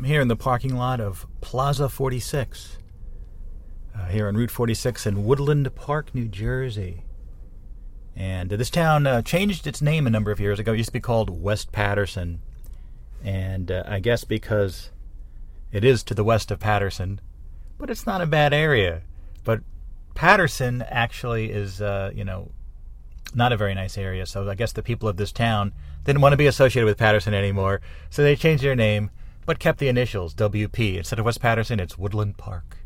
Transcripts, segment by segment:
I'm here in the parking lot of Plaza 46, uh, here on Route 46 in Woodland Park, New Jersey. And uh, this town uh, changed its name a number of years ago. It used to be called West Paterson. And uh, I guess because it is to the west of Paterson, but it's not a bad area. But Paterson actually is, uh, you know, not a very nice area. So I guess the people of this town didn't want to be associated with Paterson anymore. So they changed their name, but kept the initials WP. Instead of West Paterson, it's Woodland Park.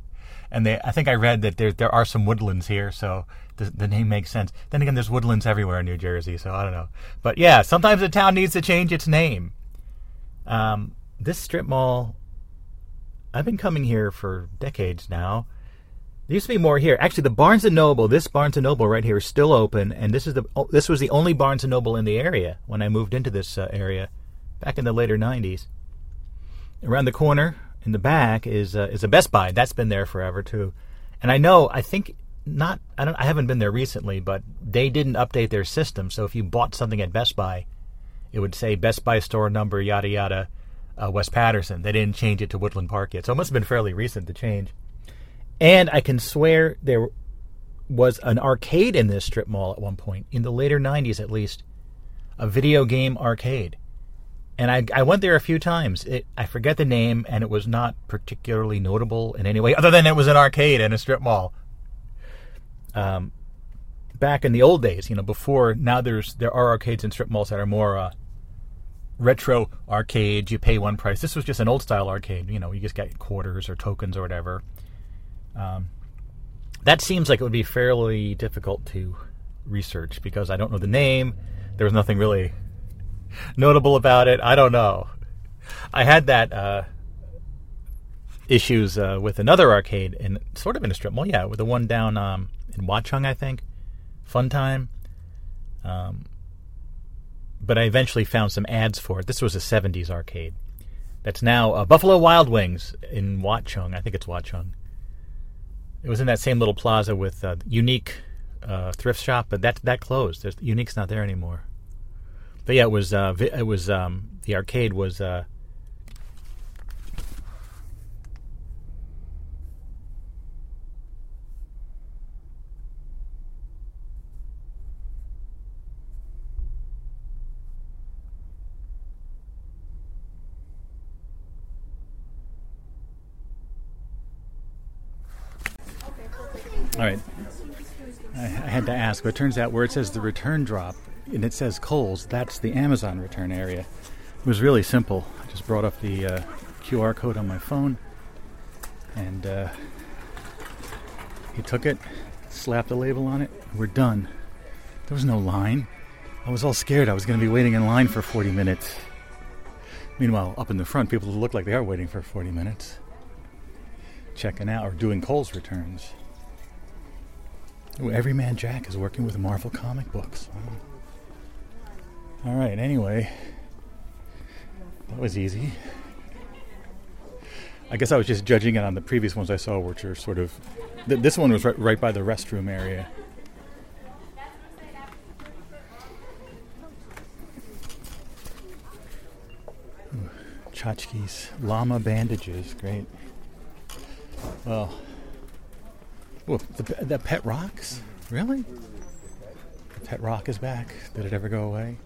And they, I think I read that there there are some woodlands here, so the, the name makes sense. Then again, there's woodlands everywhere in New Jersey, so I don't know. But yeah, sometimes a town needs to change its name. Um, this strip mall, I've been coming here for decades now. There used to be more here. Actually, the Barnes and Noble, this Barnes and Noble right here, is still open, and this is the oh, this was the only Barnes and Noble in the area when I moved into this uh, area back in the later '90s. Around the corner in the back is is a Best Buy. That's been there forever too, and I know I think not. I don't. I haven't been there recently, but they didn't update their system. So if you bought something at Best Buy, it would say Best Buy store number yada yada, uh, West Paterson. They didn't change it to Woodland Park yet, so it must have been fairly recent to change. And I can swear there was an arcade in this strip mall at one point, in the later 90s at least, a video game arcade. And I, I went there a few times. It, I forget the name, and it was not particularly notable in any way, other than it was an arcade in a strip mall. Um, back in the old days, you know, before now there's there are arcades in strip malls that are more uh, retro arcades. You pay one price. This was just an old style arcade. You know, you just get quarters or tokens or whatever. Um, that seems like it would be fairly difficult to research because I don't know the name. There was nothing really notable about it. I don't know. I had that uh, issues uh, with another arcade in sort of in a strip mall. Yeah, with the one down um, in Watchung, I think. Fun time. Um, but I eventually found some ads for it. This was a 70s arcade. That's now uh, Buffalo Wild Wings in Watchung. I think it's Watchung. It was in that same little plaza with uh, Unique uh, thrift shop, but that that closed. There's, Unique's not there anymore. But yeah, it was uh, it was um, the arcade was. Uh, All right. I, I had to ask, but it turns out where it says the return drop and it says Kohl's, that's the Amazon return area. It was really simple. I just brought up the uh, QR code on my phone and uh, he took it, slapped the label on it, we're done. There was no line. I was all scared I was going to be waiting in line for 40 minutes. Meanwhile, up in the front, people look like they are waiting for 40 minutes, checking out or doing Kohl's returns. Ooh, Everyman Jack is working with Marvel comic books. Wow. All right, anyway, that was easy. I guess I was just judging it on the previous ones I saw, which are sort of. Th- this one was right, right by the restroom area. Ooh, Tchotchkes, llama bandages, great. Well, well, the, the pet rocks? Really? The pet rock is back. Did it ever go away?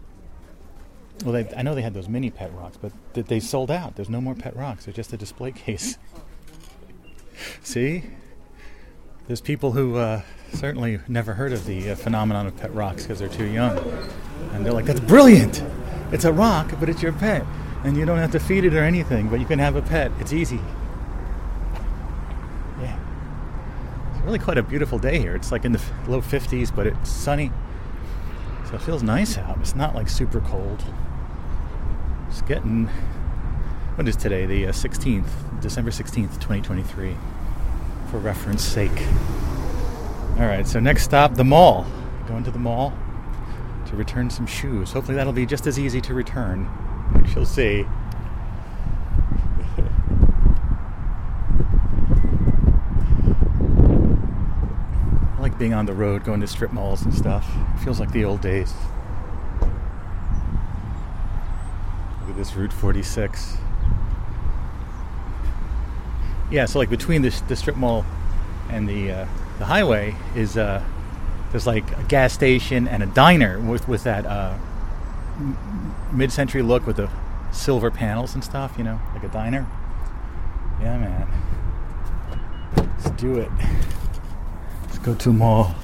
Well, they, I know they had those mini pet rocks, but th- they sold out. There's no more pet rocks. They're just a display case. See? There's people who uh, certainly never heard of the uh, phenomenon of pet rocks because they're too young. And they're like, that's brilliant! It's a rock, but it's your pet. And you don't have to feed it or anything, but you can have a pet. It's easy. Yeah. It's really quite a beautiful day here. It's like in the low 50s, but it's sunny. So it feels nice out. It's not like super cold. It's getting. What is today? The uh, 16th, December 16th, 2023, for reference sake. All right, so next stop, the mall. Going to the mall to return some shoes. Hopefully, that'll be just as easy to return. We shall see. I like being on the road, going to strip malls and stuff. It feels like the old days. Look at this Route 46. Yeah, so like between the, the strip mall and the uh, the highway is uh, there's like a gas station and a diner with with that uh, mid-century look with the silver panels and stuff. You know, like a diner. Yeah, man. Let's do it. Let's go to a mall.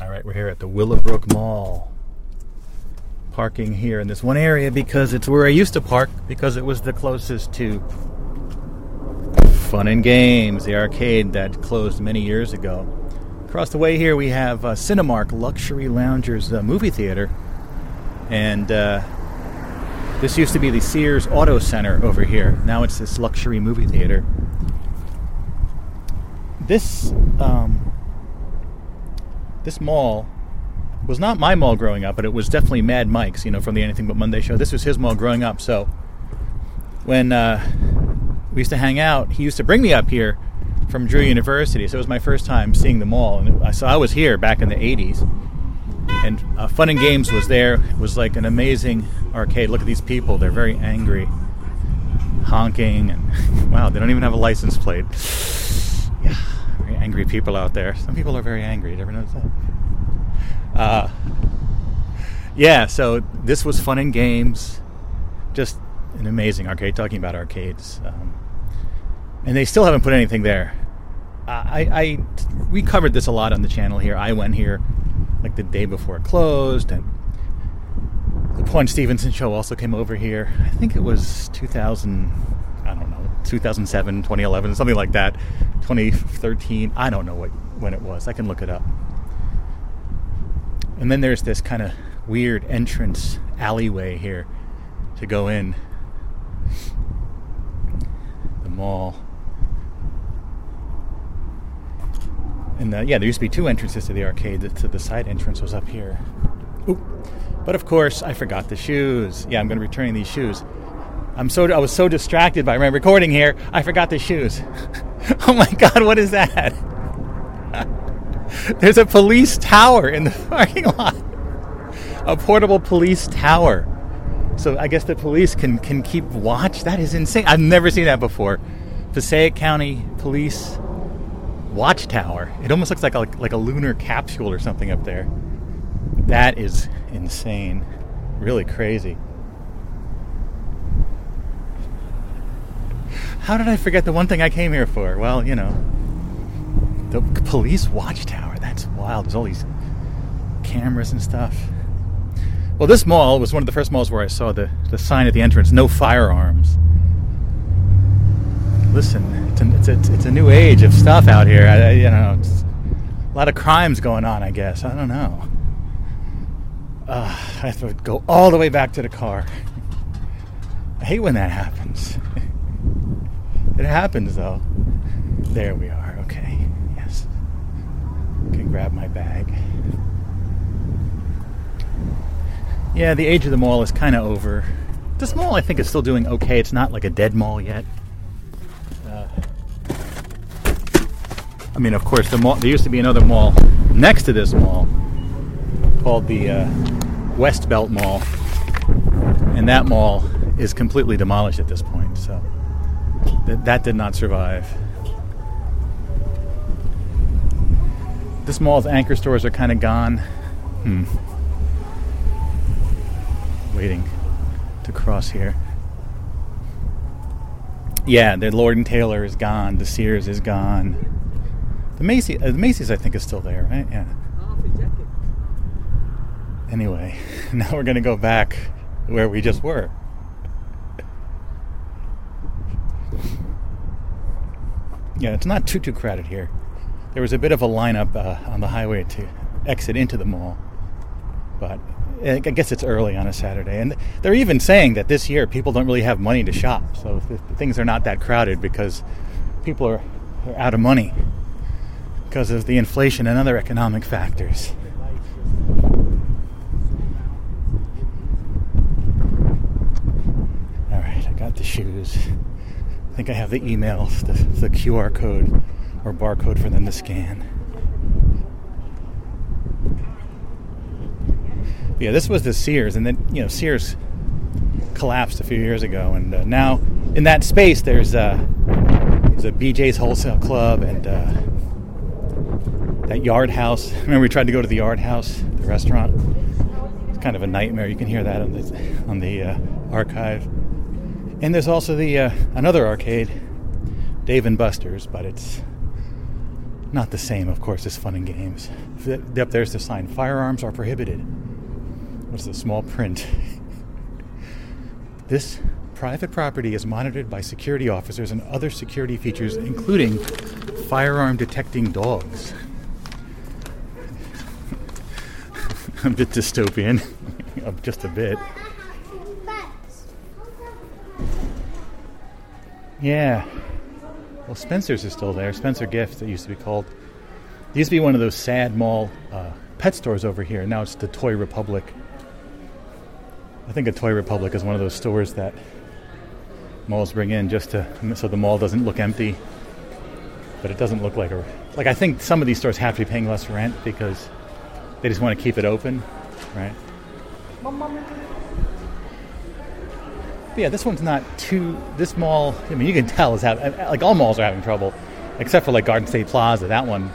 All right, we're here at the Willowbrook Mall. Parking here in this one area because it's where I used to park because it was the closest to Fun and Games, the arcade that closed many years ago. Across the way here we have uh, Cinemark Luxury Loungers uh, movie theater, and uh, this used to be the Sears Auto Center over here. Now it's this luxury movie theater. This um, this mall was not my mall growing up, but it was definitely Mad Mike's, you know, from the Anything But Monday show. This was his mall growing up. So when uh, we used to hang out, he used to bring me up here from Drew University. So it was my first time seeing the mall, and so I was here back in the '80s. And uh, Fun and Games was there. It was like an amazing arcade. Look at these people; they're very angry, honking, and wow, they don't even have a license plate. Yeah, angry people out there. Some people are very angry. You ever notice that? Uh, yeah, so this was Fun and Games. Just an amazing arcade. Talking about arcades. Um, and they still haven't put anything there. I, I we covered this a lot on the channel here. I went here like the day before it closed, and the Paunch Stevenson show also came over here. I think it was 2000, I don't know, 2007, 2011, something like that, 2013. I don't know what when it was. I can look it up. And then there's this kind of weird entrance alleyway here to go in the mall. And uh, yeah, there used to be two entrances to the arcade. The, to the side entrance was up here. Ooh. But of course, I forgot the shoes. Yeah, I'm going to be returning these shoes. I'm so I was so distracted by my recording here, I forgot the shoes. oh my God, what is that? There's a police tower in the parking lot. A portable police tower. So I guess the police can can keep watch. That is insane. I've never seen that before. Passaic County Police watchtower. It almost looks like a, like a lunar capsule or something up there. That is insane. Really crazy. How did I forget the one thing I came here for? Well, you know, the police watchtower. That's wild. There's all these cameras and stuff. Well, this mall was one of the first malls where I saw the, the sign at the entrance no firearms. Listen, it's a, it's a, it's a new age of stuff out here. I, you know, a lot of crimes going on. I guess I don't know. Uh, I have to go all the way back to the car. I hate when that happens. it happens though. There we are. Okay. Yes. Can grab my bag. Yeah, the age of the mall is kind of over. This mall, I think, is still doing okay. It's not like a dead mall yet. I mean, of course, the mall. There used to be another mall next to this mall called the uh, West Belt Mall, and that mall is completely demolished at this point. So th- that did not survive. This mall's anchor stores are kind of gone. Hmm. Waiting to cross here. Yeah, the Lord and Taylor is gone. The Sears is gone. The Macy's, uh, the Macy's, I think, is still there, right? Yeah. Anyway, now we're gonna go back where we just were. Yeah, it's not too too crowded here. There was a bit of a lineup uh, on the highway to exit into the mall, but I guess it's early on a Saturday, and they're even saying that this year people don't really have money to shop, so things are not that crowded because people are out of money because of the inflation and other economic factors. All right, I got the shoes. I think I have the email, the, the QR code or barcode for them to scan. Yeah, this was the Sears, and then you know Sears collapsed a few years ago, and uh, now in that space there's uh, there's a BJ's Wholesale Club and uh, that Yard House. Remember we tried to go to the Yard House, the restaurant. It's kind of a nightmare. You can hear that on the on the uh, archive. And there's also the uh, another arcade, Dave and Buster's, but it's not the same, of course, as fun and games. Up there's the sign: firearms are prohibited. What's the small print? this private property is monitored by security officers and other security features, including firearm detecting dogs. a bit dystopian, just a bit. Yeah. Well, Spencer's is still there. Spencer Gift, it used to be called. It used to be one of those sad mall uh, pet stores over here. Now it's the Toy Republic. I think a Toy Republic is one of those stores that malls bring in just to so the mall doesn't look empty. But it doesn't look like a like I think some of these stores have to be paying less rent because they just want to keep it open, right? Yeah, this one's not too. This mall, I mean, you can tell is having like all malls are having trouble, except for like Garden State Plaza. That one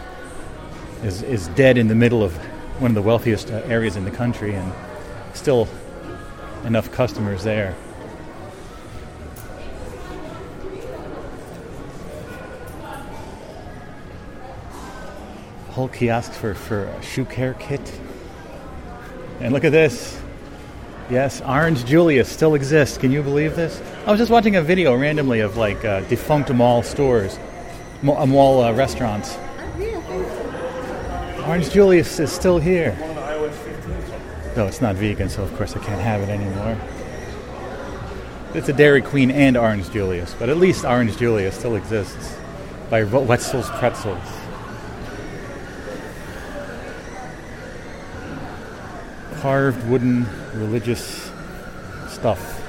is is dead in the middle of one of the wealthiest uh, areas in the country, and still enough customers there. Whole kiosks for for a shoe care kit, and look at this. Yes, Orange Julius still exists. Can you believe this? I was just watching a video randomly of like uh, defunct mall stores, mall, mall uh, restaurants. Orange Julius is still here. No, it's not vegan, so of course I can't have it anymore. It's a Dairy Queen and Orange Julius, but at least Orange Julius still exists by Wetzel's Pretzels. carved wooden religious stuff.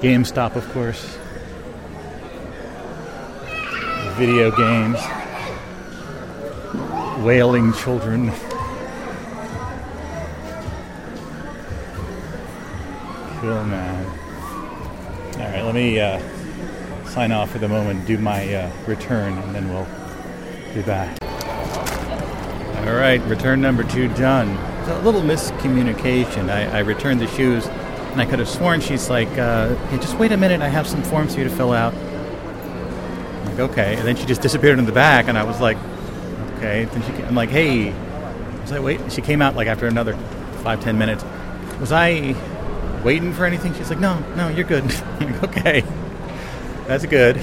GameStop, of course. Video games. Wailing children. Cool, man. All right, let me uh, sign off for the moment, do my uh, return, and then we'll be back. All right, return number two done a little miscommunication. I, I, returned the shoes, and I could have sworn she's like, uh, hey, just wait a minute, I have some forms for you to fill out. I'm like, okay. And then she just disappeared in the back, and I was like, okay. Then she, I'm like, hey. I was like, wait. She came out like after another five, ten minutes. Was I waiting for anything? She's like, no, no, you're good. I'm like, okay. That's good.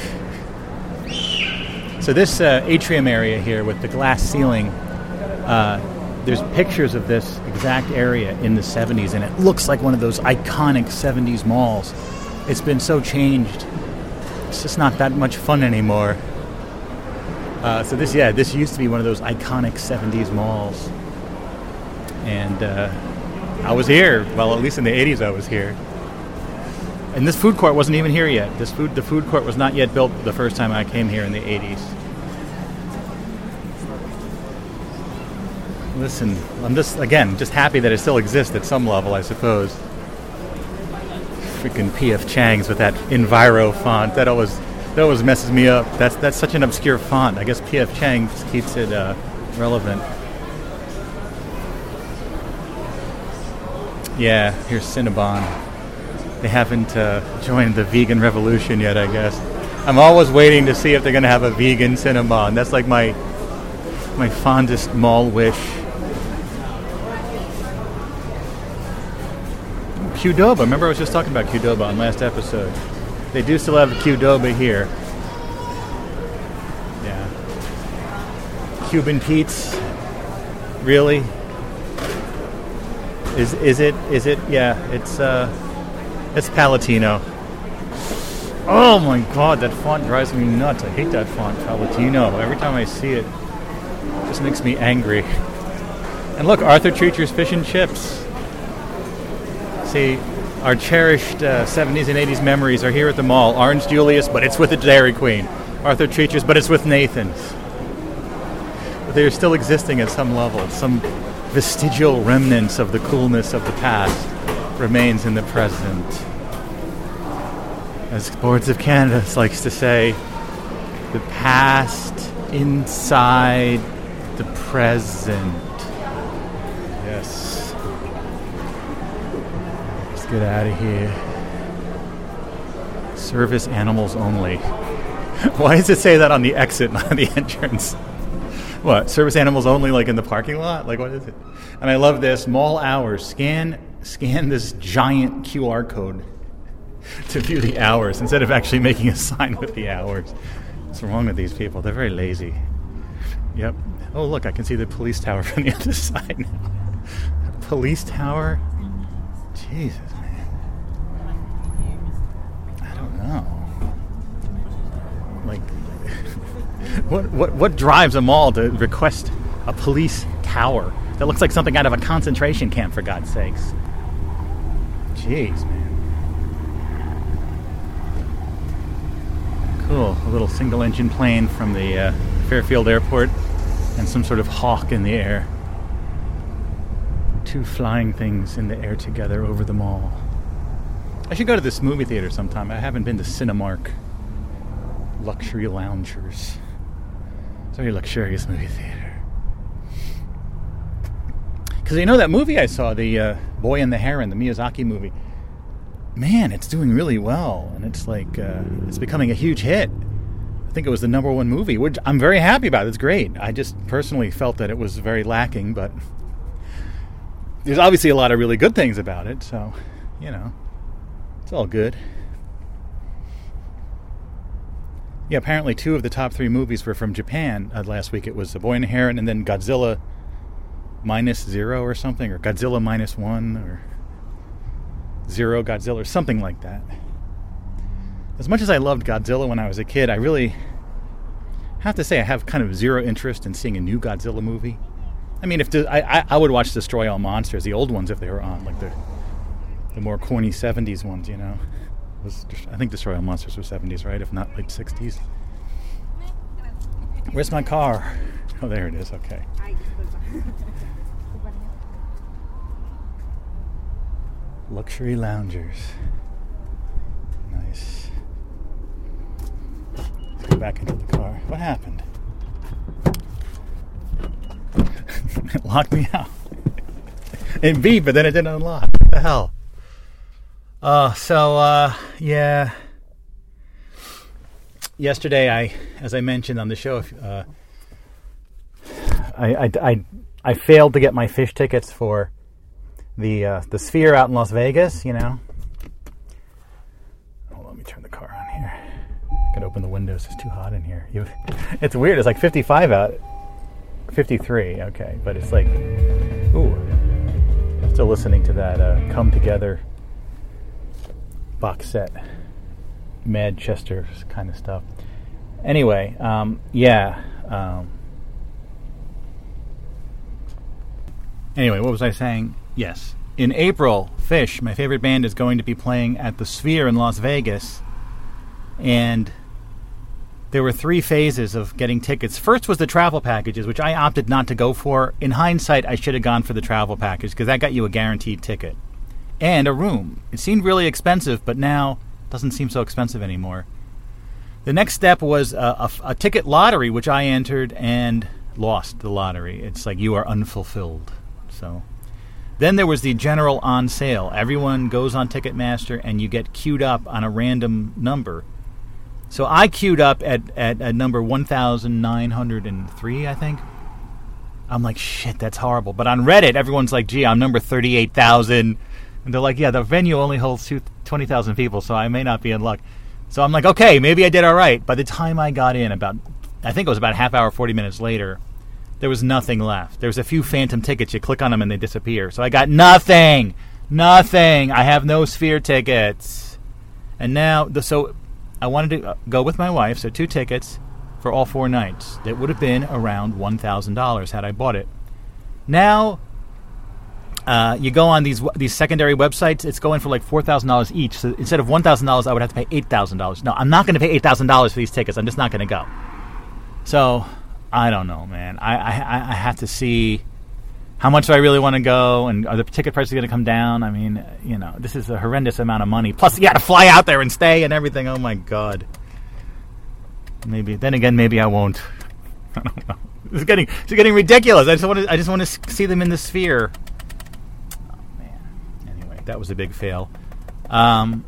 So this uh, atrium area here with the glass ceiling, uh, there's pictures of this exact area in the 70s, and it looks like one of those iconic 70s malls. It's been so changed. It's just not that much fun anymore. Uh, so this, yeah, this used to be one of those iconic 70s malls. And uh, I was here. Well, at least in the 80s, I was here. And this food court wasn't even here yet. This food, the food court was not yet built the first time I came here in the 80s. Listen, I'm just again just happy that it still exists at some level, I suppose. Freaking PF Chang's with that Enviro font that always that always messes me up. That's that's such an obscure font. I guess PF Chang just keeps it uh, relevant. Yeah, here's Cinnabon. They haven't uh, joined the vegan revolution yet, I guess. I'm always waiting to see if they're going to have a vegan Cinnabon. That's like my my fondest mall wish. Qdoba. Remember, I was just talking about Qdoba on last episode. They do still have Qdoba here. Yeah. Cuban Pete's. Really? Is is it is it? Yeah, it's uh, it's Palatino. Oh my god, that font drives me nuts. I hate that font, Palatino. Every time I see it, it just makes me angry. And look, Arthur Treacher's Fish and Chips see our cherished uh, 70s and 80s memories are here at the mall. Orange Julius, but it's with the Dairy Queen. Arthur Treacher's, but it's with Nathan's. But they're still existing at some level. Some vestigial remnants of the coolness of the past remains in the present. As Boards of Canada likes to say, the past inside the present. Get out of here. Service animals only. Why does it say that on the exit, not the entrance? What? Service animals only, like in the parking lot? Like what is it? And I love this. Mall hours. Scan scan this giant QR code to view the hours instead of actually making a sign with the hours. What's wrong with these people? They're very lazy. Yep. Oh, look, I can see the police tower from the other side now. Police tower? Jesus, know. Like, what, what, what drives a mall to request a police tower? That looks like something out of a concentration camp, for God's sakes. Jeez, man. Cool. A little single engine plane from the uh, Fairfield Airport and some sort of hawk in the air. Two flying things in the air together over the mall. I should go to this movie theater sometime. I haven't been to Cinemark. Luxury loungers. It's a very luxurious movie theater. Because you know that movie I saw, the uh, Boy and the Heron, the Miyazaki movie. Man, it's doing really well, and it's like uh, it's becoming a huge hit. I think it was the number one movie, which I'm very happy about. It's great. I just personally felt that it was very lacking, but there's obviously a lot of really good things about it. So, you know, it's all good. Yeah, apparently two of the top three movies were from Japan uh, last week. It was The Boy and the Heron, and then Godzilla minus zero or something, or Godzilla minus one, or Zero Godzilla, or something like that. As much as I loved Godzilla when I was a kid, I really have to say I have kind of zero interest in seeing a new Godzilla movie. I mean, if I, I would watch Destroy All Monsters, the old ones, if they were on, like the the more corny '70s ones, you know. Was I think Destroy All Monsters were '70s, right? If not late '60s. Where's my car? Oh, there it is. Okay. Luxury loungers. Nice. Let's go back into the car. What happened? it locked me out. it beat, but then it didn't unlock. What the hell? Uh, so, uh, yeah. Yesterday, I, as I mentioned on the show, uh, I, I, I, I failed to get my Phish tickets for the uh, the Sphere out in Las Vegas. You know. Oh, let me turn the car on here. I can open the windows. It's too hot in here. You, it's weird. It's like 55 out. 53. Okay, but it's like, ooh. Still listening to that uh, "Come Together" box set, Manchester kind of stuff. Anyway, um, yeah. Um, anyway, what was I saying? Yes. In April, Phish, my favorite band, is going to be playing at the Sphere in Las Vegas. And there were three phases of getting tickets. First was the travel packages, which I opted not to go for. In hindsight, I should have gone for the travel package because that got you a guaranteed ticket and a room. It seemed really expensive, but now doesn't seem so expensive anymore. The next step was a, a, a ticket lottery, which I entered and lost the lottery. It's like you are unfulfilled. So then there was the general on sale. Everyone goes on Ticketmaster and you get queued up on a random number. So I queued up at, at, at number 1,903, I think. I'm like, shit, that's horrible. But on Reddit, everyone's like, gee, I'm number 38,000. And they're like, yeah, the venue only holds 20,000 people, so I may not be in luck. So I'm like, okay, maybe I did all right. By the time I got in, about, I think it was about half hour, 40 minutes later, there was nothing left. There was a few phantom tickets. You click on them and they disappear. So I got nothing. Nothing. I have no sphere tickets. And now, the, so I wanted to uh, go with my wife, so two tickets for all four nights. That would have been around $1,000 had I bought it. Now, uh, you go on these these secondary websites, it's going for like four thousand dollars each. So instead of one thousand dollars, I would have to pay eight thousand dollars. No, I'm not going to pay eight thousand dollars for these tickets. I'm just not going to go. So I don't know, man. I, I I have to see how much do I really want to go, and are the ticket prices going to come down? I mean, you know, this is a horrendous amount of money. Plus, you got to fly out there and stay and everything. Oh my god. Maybe then again, maybe I won't. I don't know. It's getting it's getting ridiculous. I just want to I just want to see them in the sphere. That was a big fail. Um,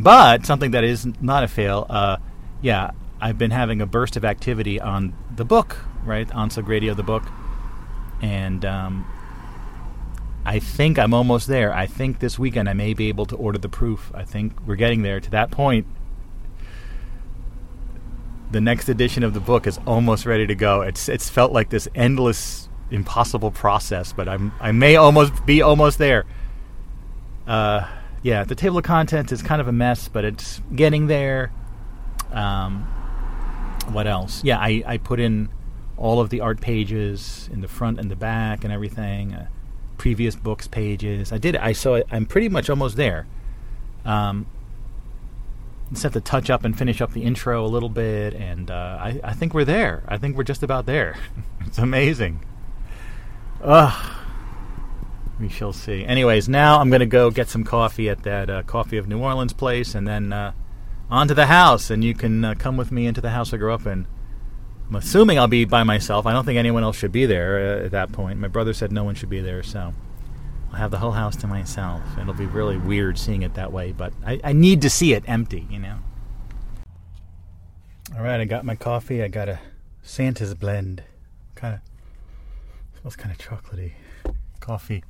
but something that is not a fail. Uh, yeah, I've been having a burst of activity on the book, right? Onsug Radio, the book and um, I think I'm almost there. I think this weekend I may be able to order the proof. I think we're getting there to that point. The next edition of the book is almost ready to go. It's it's felt like this endless, impossible process, but I'm I may almost be almost there. Uh, yeah, the table of contents is kind of a mess, but it's getting there. Um, what else? Yeah, I, I put in all of the art pages in the front and the back and everything, uh, previous books pages. I did. I so I'm pretty much almost there. Um, just have to touch up and finish up the intro a little bit, and uh, I, I think we're there. I think we're just about there. it's amazing. Ugh. We shall see. Anyways, now I'm going to go get some coffee at that uh, Coffee of New Orleans place, and then uh, on to the house. And you can uh, come with me into the house I grew up in. I'm assuming I'll be by myself. I don't think anyone else should be there uh, at that point. My brother said no one should be there, so I'll have the whole house to myself. It'll be really weird seeing it that way, but I, I need to see it empty, you know. All right, I got my coffee. I got a Santa's blend. Kind of smells kind of chocolatey. Coffee.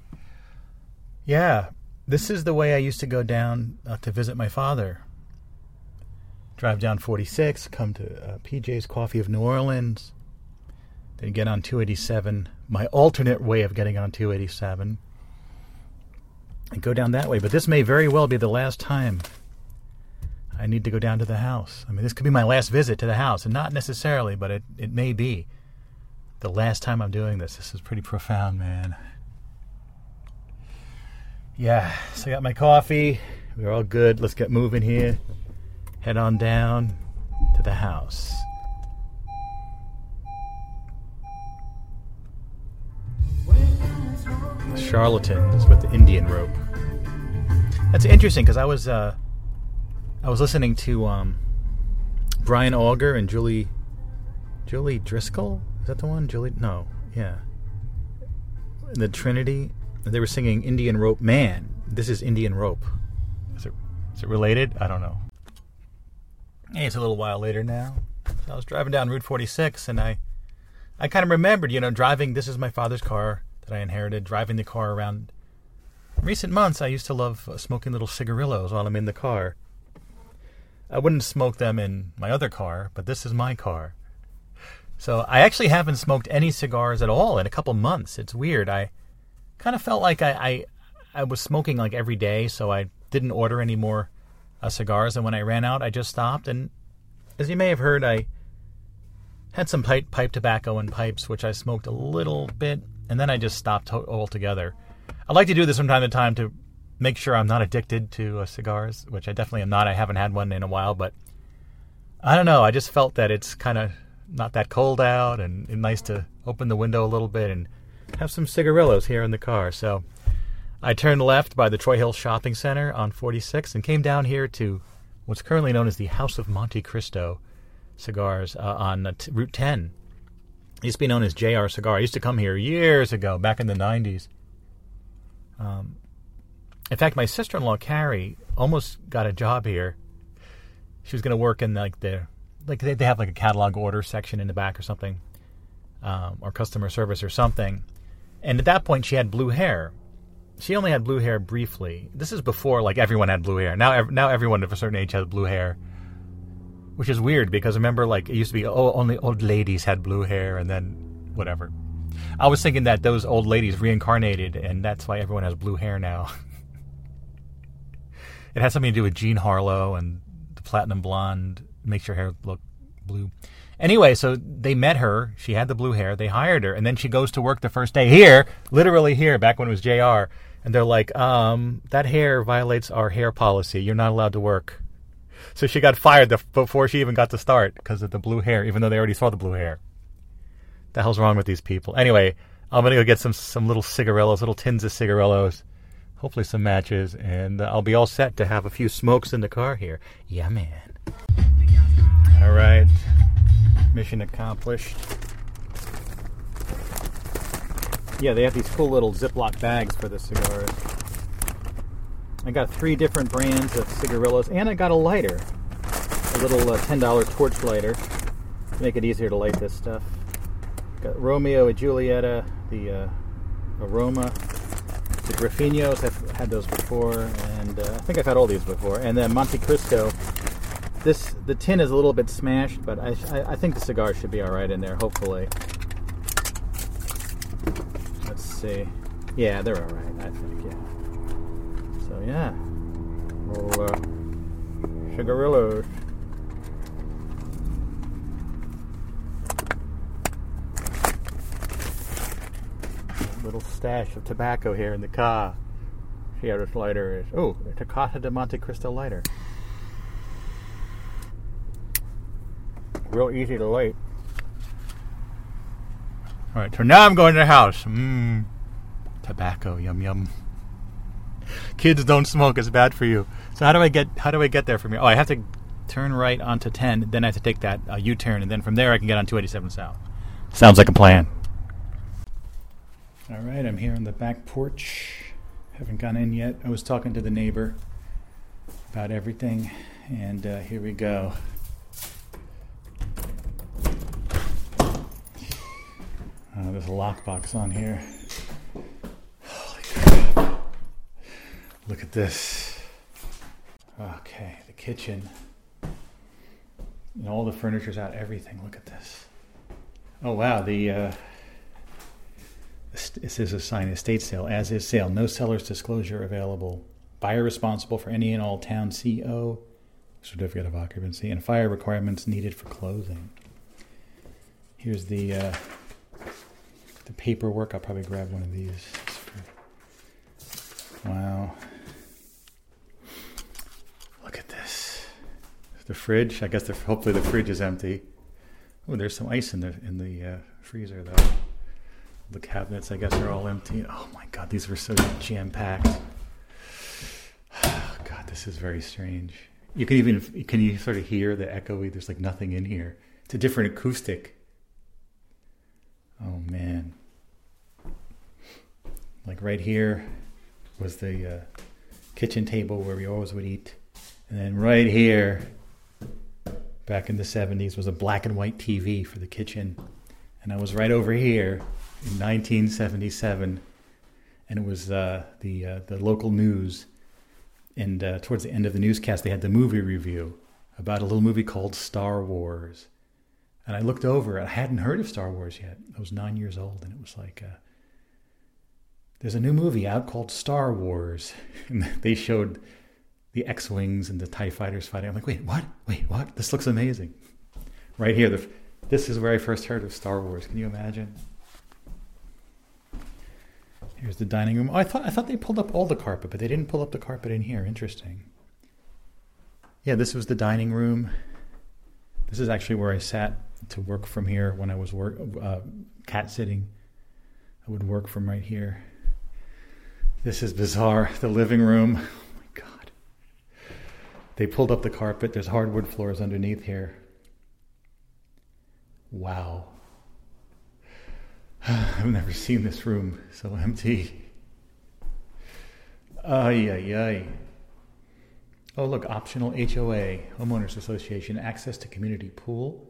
Yeah, this is the way I used to go down uh, to visit my father drive down 46, come to uh, PJ's Coffee of New Orleans, then get on 287, my alternate way of getting on 287, and go down that way. But this may very well be the last time I need to go down to the house. I mean, this could be my last visit to the house, and not necessarily, but it, it may be the last time I'm doing this. This is pretty profound, man. Yeah, so I got my coffee. We're all good. Let's get moving here head on down to the house. Charlatans with the Indian rope. That's interesting because I was uh, I was listening to um, Brian Auger and Julie Julie Driscoll. Is that the one? Julie? No, yeah. The Trinity. They were singing Indian Rope Man. This is Indian Rope. Is it, is it related? I don't know. Hey, it's a little while later now. So I was driving down Route 46 and I I kind of remembered, you know, driving this is my father's car that I inherited, driving the car around recent months I used to love uh, smoking little cigarillos while I'm in the car. I wouldn't smoke them in my other car, but this is my car. So I actually haven't smoked any cigars at all in a couple months. It's weird. I kind of felt like I, I I was smoking like every day, so I didn't order any more uh, cigars, and when I ran out, I just stopped. And as you may have heard, I had some pipe, pipe tobacco and pipes, which I smoked a little bit, and then I just stopped altogether. I like to do this from time to time to make sure I'm not addicted to uh, cigars, which I definitely am not. I haven't had one in a while, but I don't know. I just felt that it's kind of not that cold out, and, and nice to open the window a little bit and have some cigarillos here in the car. So I turned left by the Troy Hill Shopping Center on 46 and came down here to what's currently known as the House of Monte Cristo cigars uh, on uh, t- Route 10. It used to be known as JR Cigar. I used to come here years ago, back in the 90s. Um, in fact, my sister-in-law Carrie almost got a job here. She was going to work in like the like they, they have like a catalog order section in the back or something, um, or customer service or something. And at that point, she had blue hair, she only had blue hair briefly. This is before like everyone had blue hair. Now now everyone of a certain age has blue hair, which is weird because remember like it used to be oh only old ladies had blue hair and then whatever. I was thinking that those old ladies reincarnated and that's why everyone has blue hair now. it has something to do with Jean Harlow and the platinum blonde makes your hair look blue. Anyway, so they met her. She had the blue hair. They hired her, and then she goes to work the first day here, literally here, back when it was Jr and they're like, um, that hair violates our hair policy. You're not allowed to work. So she got fired the, before she even got to start because of the blue hair, even though they already saw the blue hair. The hell's wrong with these people? Anyway, I'm gonna go get some some little cigarillos, little tins of cigarillos, hopefully some matches, and uh, I'll be all set to have a few smokes in the car here. Yeah, man. All right, mission accomplished. Yeah, they have these cool little Ziploc bags for the cigars. I got three different brands of cigarillos, and I got a lighter, a little uh, ten dollar torch lighter, to make it easier to light this stuff. Got Romeo and Julieta, the uh, Aroma, the Graffinos. I've had those before, and uh, I think I've had all these before. And then Monte Cristo. This the tin is a little bit smashed, but I, I, I think the cigar should be all right in there. Hopefully. Let's see. Yeah, they're all right. I think. Yeah. So yeah, little uh, cigarillos. Little stash of tobacco here in the car. See how this lighter is. Oh, it's a Casa de Monte Cristo lighter. Real easy to light. All right, so now I'm going to the house. Mmm, tobacco, yum yum. Kids don't smoke; it's bad for you. So how do I get how do I get there from here? Oh, I have to turn right onto 10, then I have to take that uh, U-turn, and then from there I can get on 287 South. Sounds like a plan. All right, I'm here on the back porch. Haven't gone in yet. I was talking to the neighbor about everything, and uh, here we go. Uh, there's a lockbox on here. Look at this. Okay, the kitchen. And all the furniture's out, everything. Look at this. Oh, wow. The. Uh, this is a sign estate sale, as is sale. No seller's disclosure available. Buyer responsible for any and all town CO, certificate of occupancy, and fire requirements needed for closing. Here's the uh, the paperwork. I'll probably grab one of these. Wow. Look at this. The fridge. I guess the, hopefully the fridge is empty. Oh, there's some ice in the in the uh, freezer though. The cabinets, I guess, are all empty. Oh my God, these were so jam packed. Oh, God, this is very strange. You can even can you sort of hear the echoey? There's like nothing in here. It's a different acoustic. Oh man. Like right here was the uh, kitchen table where we always would eat, and then right here, back in the '70s, was a black and white TV for the kitchen, and I was right over here in 1977, and it was uh, the uh, the local news. And uh, towards the end of the newscast, they had the movie review about a little movie called Star Wars. And I looked over. I hadn't heard of Star Wars yet. I was nine years old, and it was like, uh, "There's a new movie out called Star Wars," and they showed the X-wings and the Tie fighters fighting. I'm like, "Wait, what? Wait, what? This looks amazing!" Right here, the, this is where I first heard of Star Wars. Can you imagine? Here's the dining room. Oh, I thought I thought they pulled up all the carpet, but they didn't pull up the carpet in here. Interesting. Yeah, this was the dining room. This is actually where I sat to work from here when I was work uh, cat sitting. I would work from right here. This is bizarre. The living room. Oh my god. They pulled up the carpet. There's hardwood floors underneath here. Wow. I've never seen this room so empty. Ay, ay, ay. Oh, look, optional HOA, Homeowners Association, access to community pool,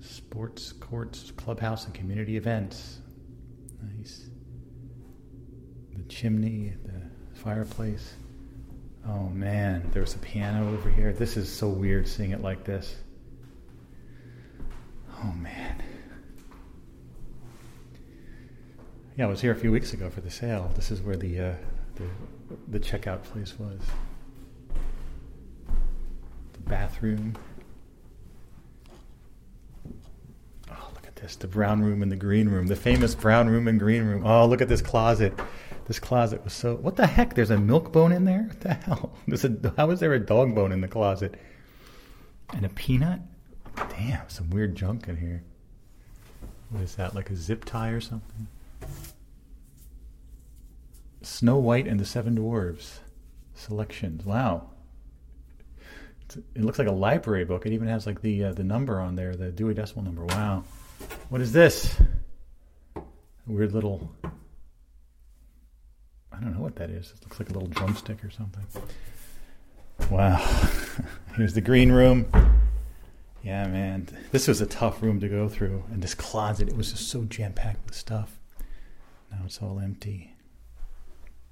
sports courts, clubhouse, and community events. Nice. The chimney, the fireplace. Oh man, there's a piano over here. This is so weird seeing it like this. Oh man. Yeah, I was here a few weeks ago for the sale. This is where the uh, the, the checkout place was. The bathroom. Oh, look at this. The brown room and the green room. The famous brown room and green room. Oh, look at this closet. This closet was so. What the heck? There's a milk bone in there? What the hell? There's a, how is there a dog bone in the closet? And a peanut? Damn, some weird junk in here. What is that? Like a zip tie or something? Snow White and the Seven Dwarves selections. Wow. It looks like a library book. It even has like the uh, the number on there, the Dewey Decimal number. Wow. What is this? A weird little. I don't know what that is. It looks like a little drumstick or something. Wow. Here's the green room. Yeah, man. This was a tough room to go through. And this closet, it was just so jam packed with stuff. Now it's all empty.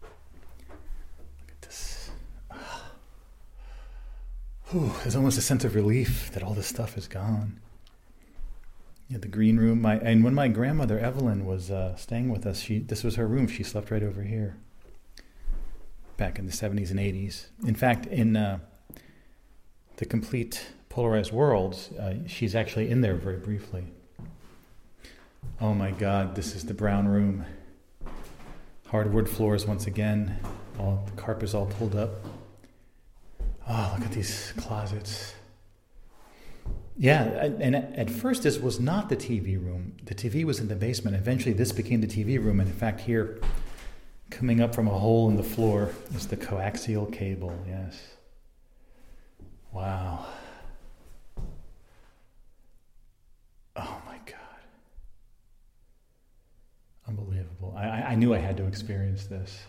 Look at this. Whew, there's almost a sense of relief that all this stuff is gone. Yeah, the green room. My and when my grandmother Evelyn was uh, staying with us, she this was her room. She slept right over here. Back in the 70s and 80s. In fact, in uh, the complete polarized worlds, uh, she's actually in there very briefly. Oh my God, this is the brown room. Hardwood floors once again. All the carpet's all pulled up. Oh, look at these closets. Yeah, and at first this was not the TV room. The TV was in the basement. Eventually, this became the TV room. And in fact, here, coming up from a hole in the floor, is the coaxial cable. Yes. Wow. Oh my God. Unbelievable. I, I knew I had to experience this.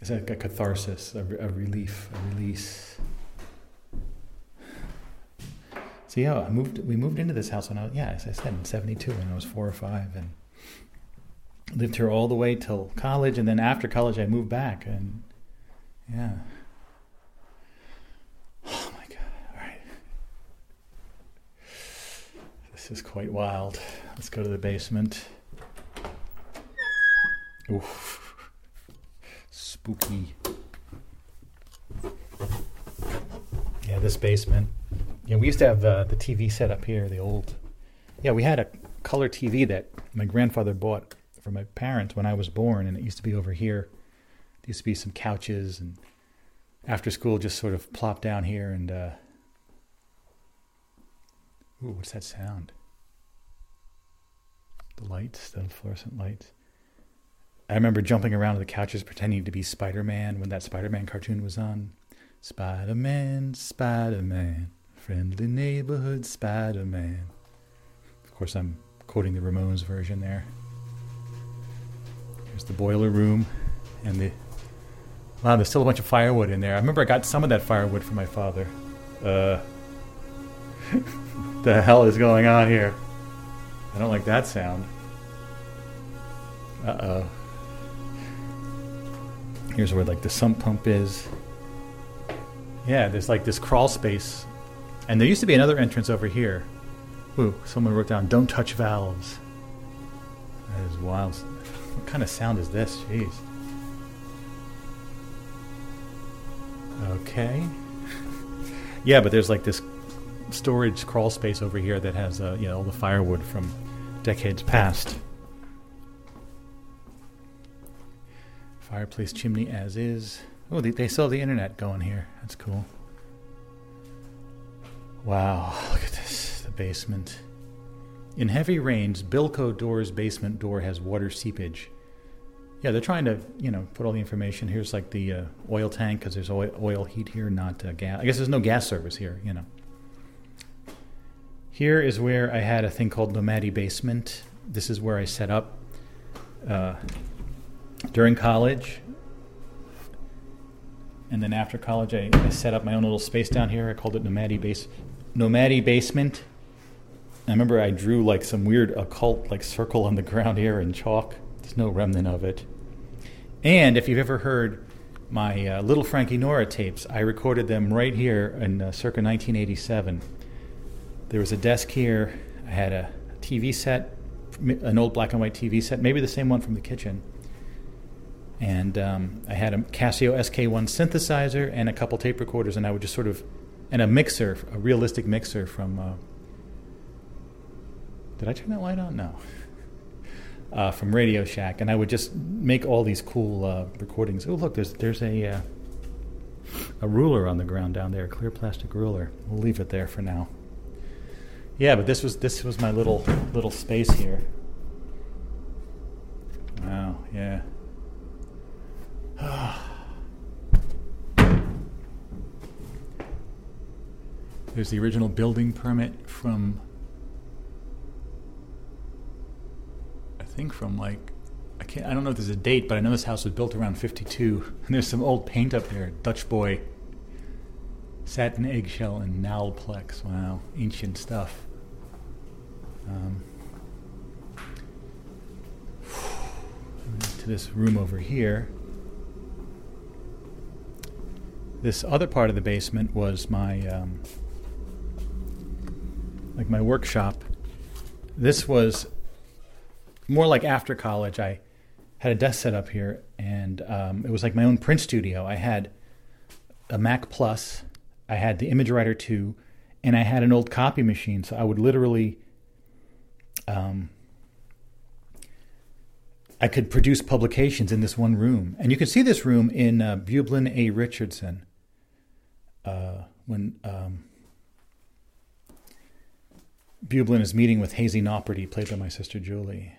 It's like a catharsis, a, a relief, a release. So yeah, I moved. We moved into this house when I was, yeah, as I said, in '72 when I was four or five, and lived here all the way till college, and then after college I moved back, and yeah. Oh my god! All right, this is quite wild. Let's go to the basement. Oof. Spooky. Yeah, this basement. Yeah, we used to have uh, the TV set up here, the old. Yeah, we had a color TV that my grandfather bought for my parents when I was born, and it used to be over here. There used to be some couches, and after school, just sort of plop down here and. Uh, Ooh, what's that sound? The lights, the fluorescent lights. I remember jumping around on the couches pretending to be Spider Man when that Spider Man cartoon was on. Spider Man, Spider Man, friendly neighborhood Spider Man. Of course, I'm quoting the Ramones version there. Here's the boiler room and the. Wow, there's still a bunch of firewood in there. I remember I got some of that firewood from my father. Uh. the hell is going on here? I don't like that sound. Uh oh. Here's where like the sump pump is. Yeah, there's like this crawl space. And there used to be another entrance over here. Ooh, someone wrote down, don't touch valves. That is wild. What kind of sound is this? Jeez. Okay. yeah, but there's like this storage crawl space over here that has uh, you know all the firewood from decades past. Fireplace chimney as is. Oh, they, they have the internet going here. That's cool. Wow, look at this. The basement. In heavy rains, Bilco Doors basement door has water seepage. Yeah, they're trying to, you know, put all the information. Here's like the uh, oil tank because there's oil, oil, heat here, not uh, gas. I guess there's no gas service here, you know. Here is where I had a thing called Nomadi Basement. This is where I set up uh, during college. And then after college, I, I, set up my own little space down here. I called it Nomadi, Base, Nomadi Basement. I remember I drew like some weird occult like circle on the ground here in chalk. There's no remnant of it. And if you've ever heard my uh, Little Frankie Nora tapes, I recorded them right here in uh, circa 1987 there was a desk here. I had a TV set, an old black and white TV set, maybe the same one from the kitchen. And um, I had a Casio SK1 synthesizer and a couple tape recorders, and I would just sort of, and a mixer, a realistic mixer from. Uh, did I turn that light on? No. Uh, from Radio Shack, and I would just make all these cool uh, recordings. Oh, look, there's there's a uh, a ruler on the ground down there, a clear plastic ruler. We'll leave it there for now. Yeah, but this was this was my little little space here. Wow. Yeah. There's the original building permit from, I think from like, I can't, I don't know if there's a date, but I know this house was built around 52. And there's some old paint up there, Dutch boy, satin eggshell and Nalplex. Wow, ancient stuff. Um, to this room over here. This other part of the basement was my um, like my workshop. This was more like after college. I had a desk set up here, and um, it was like my own print studio. I had a Mac Plus, I had the ImageWriter 2, and I had an old copy machine. So I would literally, um, I could produce publications in this one room. And you can see this room in uh, Bublin A. Richardson. Uh, when um, Bublin is meeting with Hazy Nauperty, played by my sister Julie.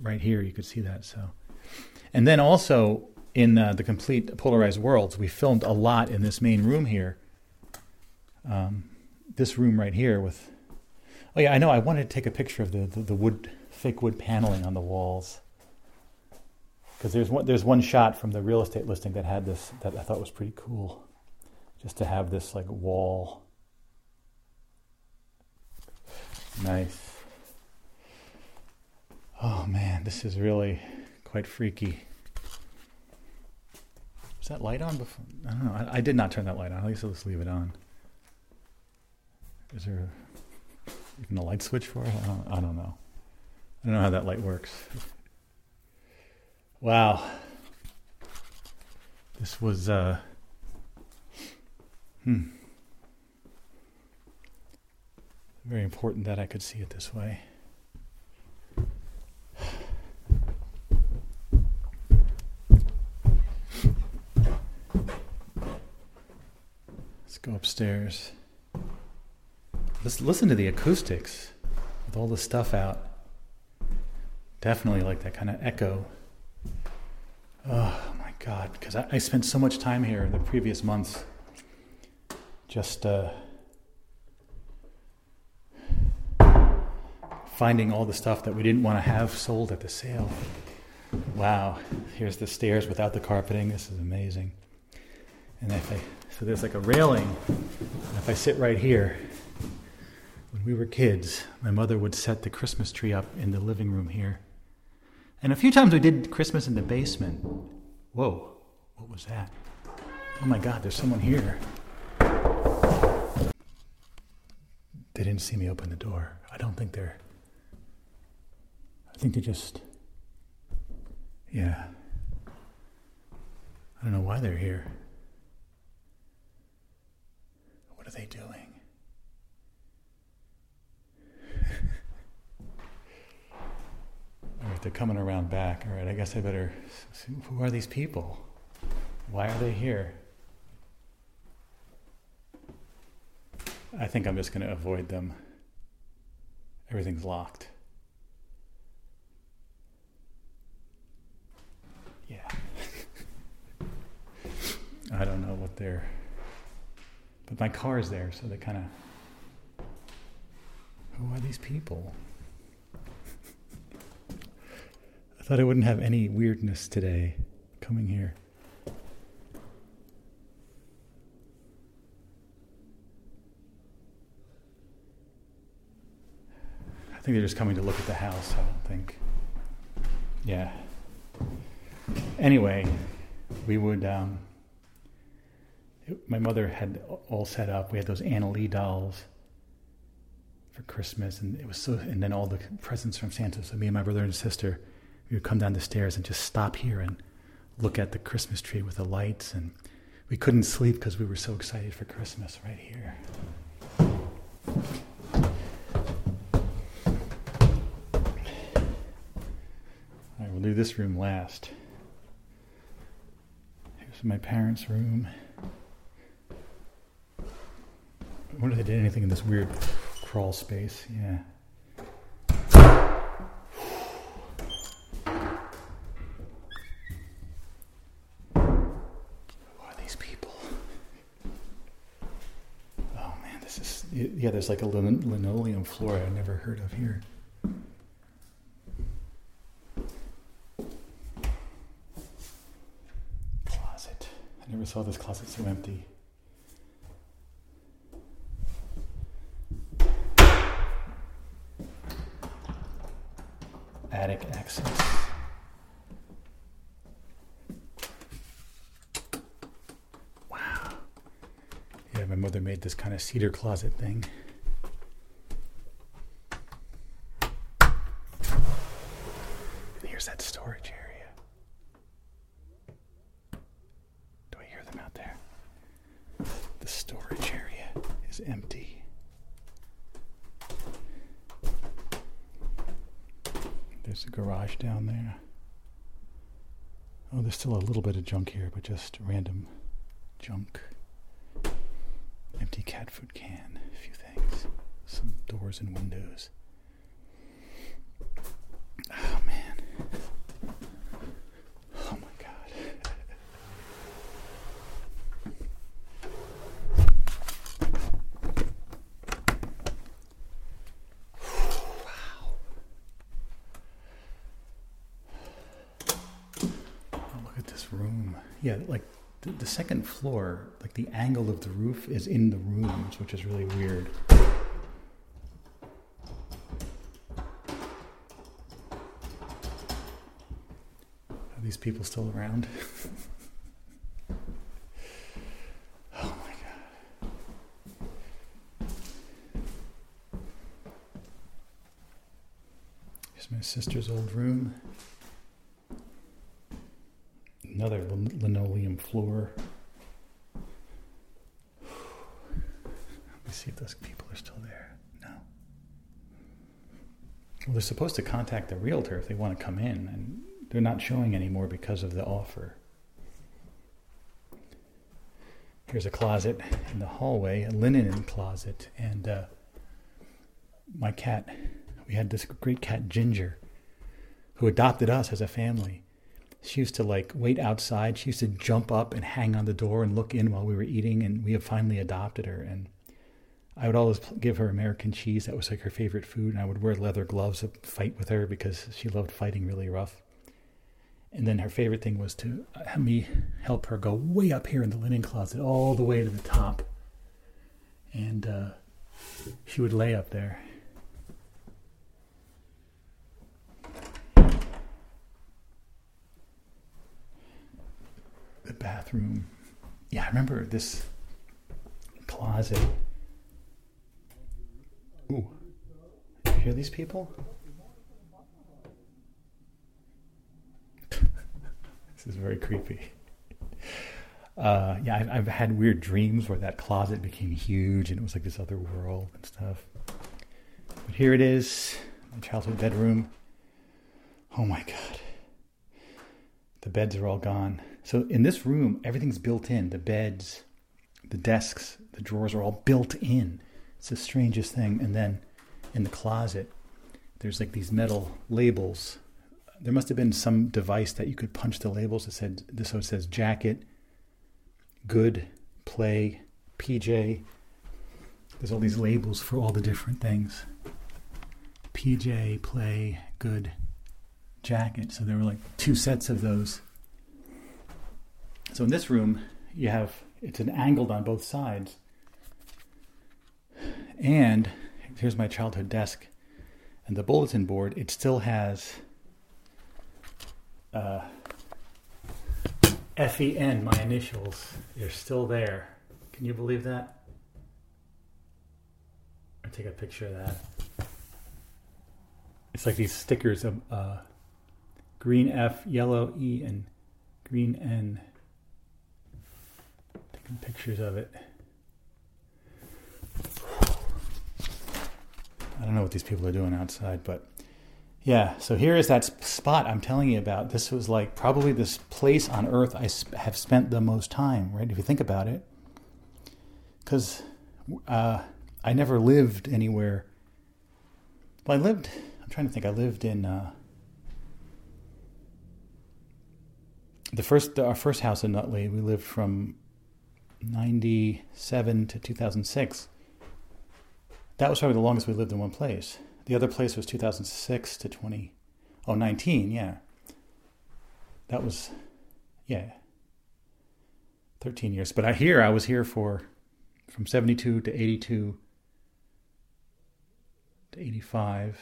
Right here, you could see that. So, and then also in uh, the complete polarized worlds, we filmed a lot in this main room here. Um, this room right here with. Oh yeah, I know. I wanted to take a picture of the the, the wood fake wood paneling on the walls because there's one there's one shot from the real estate listing that had this that I thought was pretty cool, just to have this like wall Nice. Oh man, this is really quite freaky. Was that light on before? I don't know. I, I did not turn that light on. At least let's leave it on. Is there even a light switch for it? I don't, I don't know. I don't know how that light works. Wow. This was, uh, hmm. Very important that I could see it this way. Let's go upstairs. Let's listen to the acoustics with all the stuff out. Definitely like that kind of echo. Oh my God, because I, I, spent so much time here in the previous months just uh, finding all the stuff that we didn't want to have sold at the sale. Wow, here's the stairs without the carpeting. This is amazing. And if I, so there's like a railing. If I sit right here, when we were kids, my mother would set the Christmas tree up in the living room here. And a few times we did Christmas in the basement. Whoa, what was that? Oh my God, there's someone here. They didn't see me open the door. I don't think they're I think they just, yeah. I don't know why they're here. What are they doing? All right, they're coming around back. All right, I guess I better. Who are these people? Why are they here? I think I'm just going to avoid them. Everything's locked. Yeah. I don't know what they're. But my car is there, so they kind of. Who are these people? I thought I wouldn't have any weirdness today coming here. I think they're just coming to look at the house, I don't think. Yeah anyway, we would. Um, my mother had all set up. We had those Annalee dolls for Christmas, and it was so. And then all the presents from Santa. So me and my brother and sister, we would come down the stairs and just stop here and look at the Christmas tree with the lights, and we couldn't sleep because we were so excited for Christmas right here. All right, we'll do this room last. Here's my parents' room. wonder if they did anything in this weird crawl space. Yeah. Who are these people? Oh man, this is yeah. There's like a lin- linoleum floor I never heard of here. Closet. I never saw this closet so empty. Access. Wow. Yeah, my mother made this kind of cedar closet thing. And here's that storage area. Do I hear them out there? The storage area is empty. There's a garage down there. Oh, there's still a little bit of junk here, but just random junk. Empty cat food can, a few things, some doors and windows. Oh man. Oh my god. Oh, look at this room. Yeah, like the, the second floor, like the angle of the roof is in the rooms, which is really weird. Are these people still around? oh my god. Here's my sister's old room. Another linoleum floor. Let me see if those people are still there. No. Well, they're supposed to contact the realtor if they want to come in, and they're not showing anymore because of the offer. Here's a closet in the hallway, a linen closet, and uh, my cat. We had this great cat, Ginger, who adopted us as a family. She used to like wait outside. She used to jump up and hang on the door and look in while we were eating, and we have finally adopted her. And I would always give her American cheese. That was like her favorite food, and I would wear leather gloves to fight with her because she loved fighting really rough. And then her favorite thing was to have me help her go way up here in the linen closet, all the way to the top. And uh, she would lay up there. The bathroom. Yeah, I remember this closet. Ooh. Hear these people? this is very creepy. Uh, yeah, I've, I've had weird dreams where that closet became huge and it was like this other world and stuff. But here it is, my childhood bedroom. Oh my god. The beds are all gone. So in this room, everything's built in. The beds, the desks, the drawers are all built in. It's the strangest thing. And then in the closet, there's like these metal labels. There must have been some device that you could punch the labels that said this. It says jacket, good, play, PJ. There's all these labels for all the different things. PJ, play, good, jacket. So there were like two sets of those. So in this room, you have it's an angled on both sides. And here's my childhood desk and the bulletin board. It still has uh, FEN, my initials. They're still there. Can you believe that? I'll take a picture of that. It's like these stickers of uh, green F, yellow E, and green N. Taking pictures of it. I don't know what these people are doing outside, but yeah. So here is that spot I'm telling you about. This was like probably this place on earth I have spent the most time, right? If you think about it, because uh, I never lived anywhere. Well, I lived. I'm trying to think. I lived in uh, the first our first house in Nutley. We lived from '97 to 2006 that was probably the longest we lived in one place. The other place was 2006 to 20, oh, 19, yeah. That was, yeah, 13 years. But I here, I was here for from 72 to 82 to 85.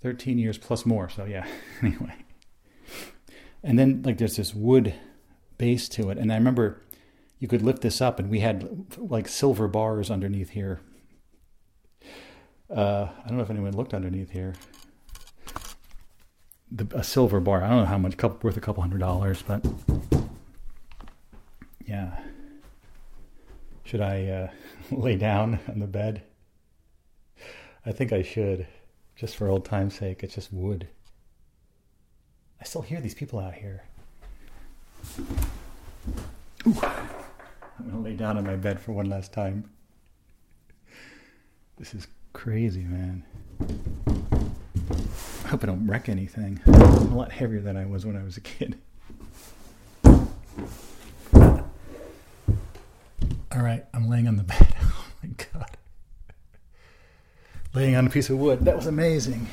13 years plus more. So, yeah, anyway. And then, like, there's this wood base to it. And I remember you could lift this up, and we had like silver bars underneath here. Uh, I don't know if anyone looked underneath here. The, a silver bar. I don't know how much, couple, worth a couple hundred dollars, but yeah. Should I uh, lay down on the bed? I think I should, just for old time's sake. It's just wood. I still hear these people out here. Ooh. I'm going to lay down on my bed for one last time. This is crazy, man. I hope I don't wreck anything. I'm a lot heavier than I was when I was a kid. All right, I'm laying on the bed. Oh my god. Laying on a piece of wood. That was amazing.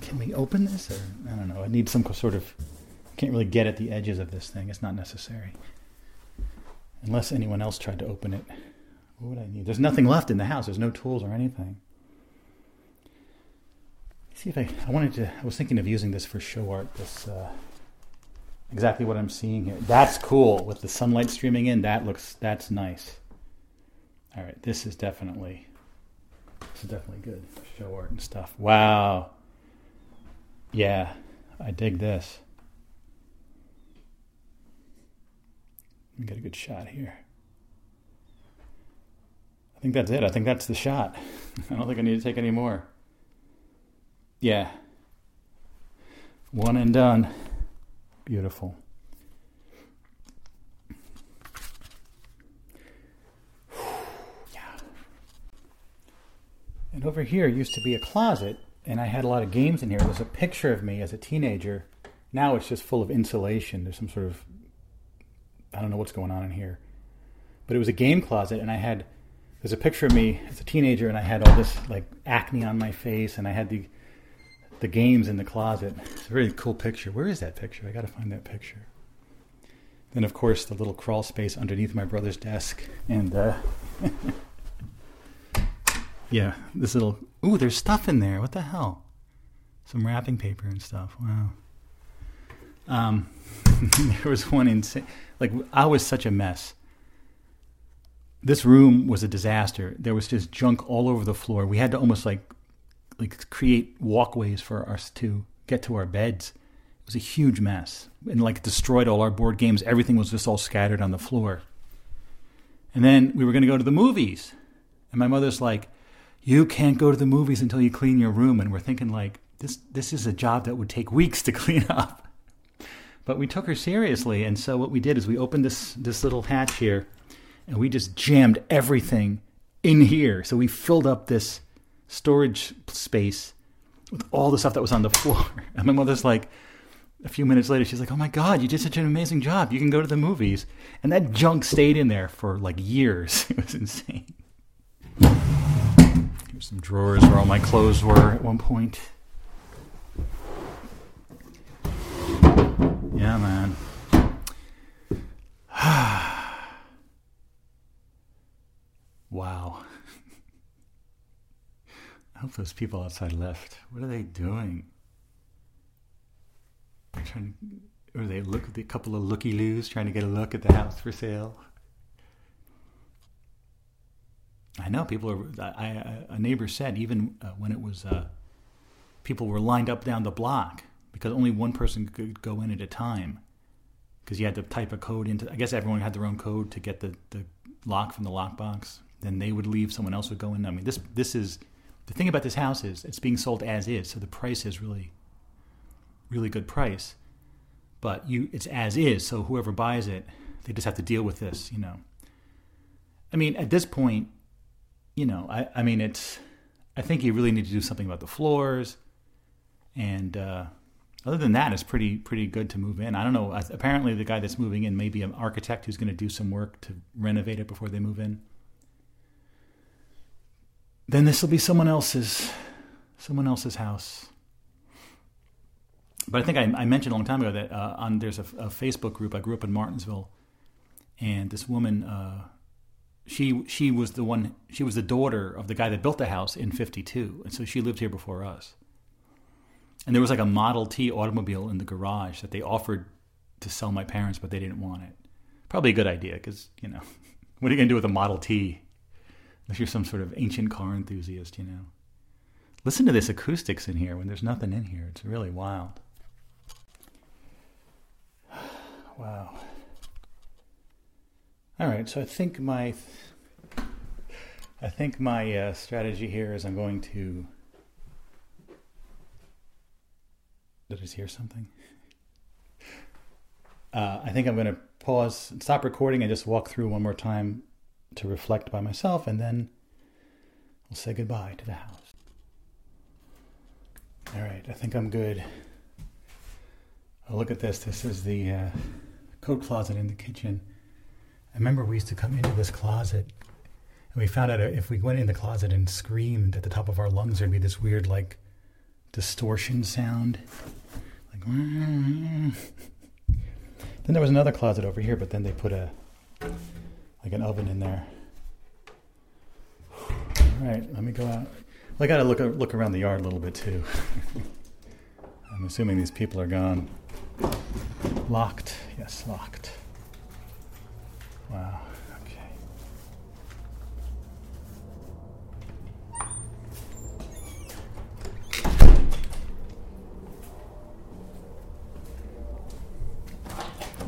Can we open this or I don't know. I need some sort of can't really get at the edges of this thing. It's not necessary. Unless anyone else tried to open it. What would I need? There's nothing left in the house. There's no tools or anything. Let's see if I I wanted to I was thinking of using this for show art, this uh, exactly what I'm seeing here. That's cool with the sunlight streaming in. That looks that's nice. All right, this is definitely this is definitely good show art and stuff. Wow. Yeah, I dig this. Let me get a good shot here. I think that's it. I think that's the shot. I don't think I need to take any more. Yeah. One and done. Beautiful. yeah. And over here used to be a closet, and I had a lot of games in here. There's a picture of me as a teenager. Now it's just full of insulation. There's some sort of I don't know what's going on in here. But it was a game closet, and I had there's a picture of me as a teenager, and I had all this like acne on my face, and I had the the games in the closet. It's a really cool picture. Where is that picture? I got to find that picture. Then, of course, the little crawl space underneath my brother's desk, and uh, yeah, this little. Ooh, there's stuff in there. What the hell? Some wrapping paper and stuff. Wow. Um, there was one insane. Like I was such a mess. This room was a disaster. There was just junk all over the floor. We had to almost like like create walkways for us to get to our beds. It was a huge mess. And like destroyed all our board games. Everything was just all scattered on the floor. And then we were going to go to the movies. And my mother's like, "You can't go to the movies until you clean your room." And we're thinking like, this this is a job that would take weeks to clean up. But we took her seriously, and so what we did is we opened this this little hatch here, and we just jammed everything in here. So we filled up this storage space with all the stuff that was on the floor. And my mother's like, a few minutes later, she's like, "Oh my God, you did such an amazing job! You can go to the movies." And that junk stayed in there for like years. It was insane. Here's some drawers where all my clothes were at one point. Yeah, man. wow. I hope those people outside left. What are they doing? They're trying to, or they look at a couple of looky loos trying to get a look at the house for sale. I know people are. I, a neighbor said even uh, when it was, uh, people were lined up down the block because only one person could go in at a time because you had to type a code into. I guess everyone had their own code to get the, the lock from the lockbox. Then they would leave. Someone else would go in. I mean, this this is the thing about this house is it's being sold as is, so the price is really really good price. But you, it's as is. So whoever buys it, they just have to deal with this. You know. I mean, at this point, you know, I I mean, it's. I think you really need to do something about the floors, and. Uh, other than that, it's pretty pretty good to move in. I don't know. Apparently, the guy that's moving in may be an architect who's going to do some work to renovate it before they move in. Then this will be someone else's someone else's house. But I think I, I mentioned a long time ago that uh, on there's a, a, Facebook group. I grew up in Martinsville, and this woman, uh, she she was the one. She was the daughter of the guy that built the house in '52, and so she lived here before us. And there was like a Model T automobile in the garage that they offered to sell my parents, but they didn't want it. Probably a good idea because, you know, what are you going to do with a Model T? Unless you're some sort of ancient car enthusiast, you know. Listen to this acoustics in here when there's nothing in here. It's really wild. wow. All right, so I think my I think my uh, strategy here is I'm going to Did I just hear something? Uh, I think I'm going to pause, stop recording, and just walk through one more time to reflect by myself, and then I'll say goodbye to the house. All right, I think I'm good. Oh, look at this. This is the uh, coat closet in the kitchen. I remember we used to come into this closet, and we found out if we went in the closet and screamed at the top of our lungs, there'd be this weird, like, distortion sound. Then there was another closet over here, but then they put a like an oven in there. All right, let me go out. Well, I got to look look around the yard a little bit too. I'm assuming these people are gone. Locked. Yes, locked. Wow.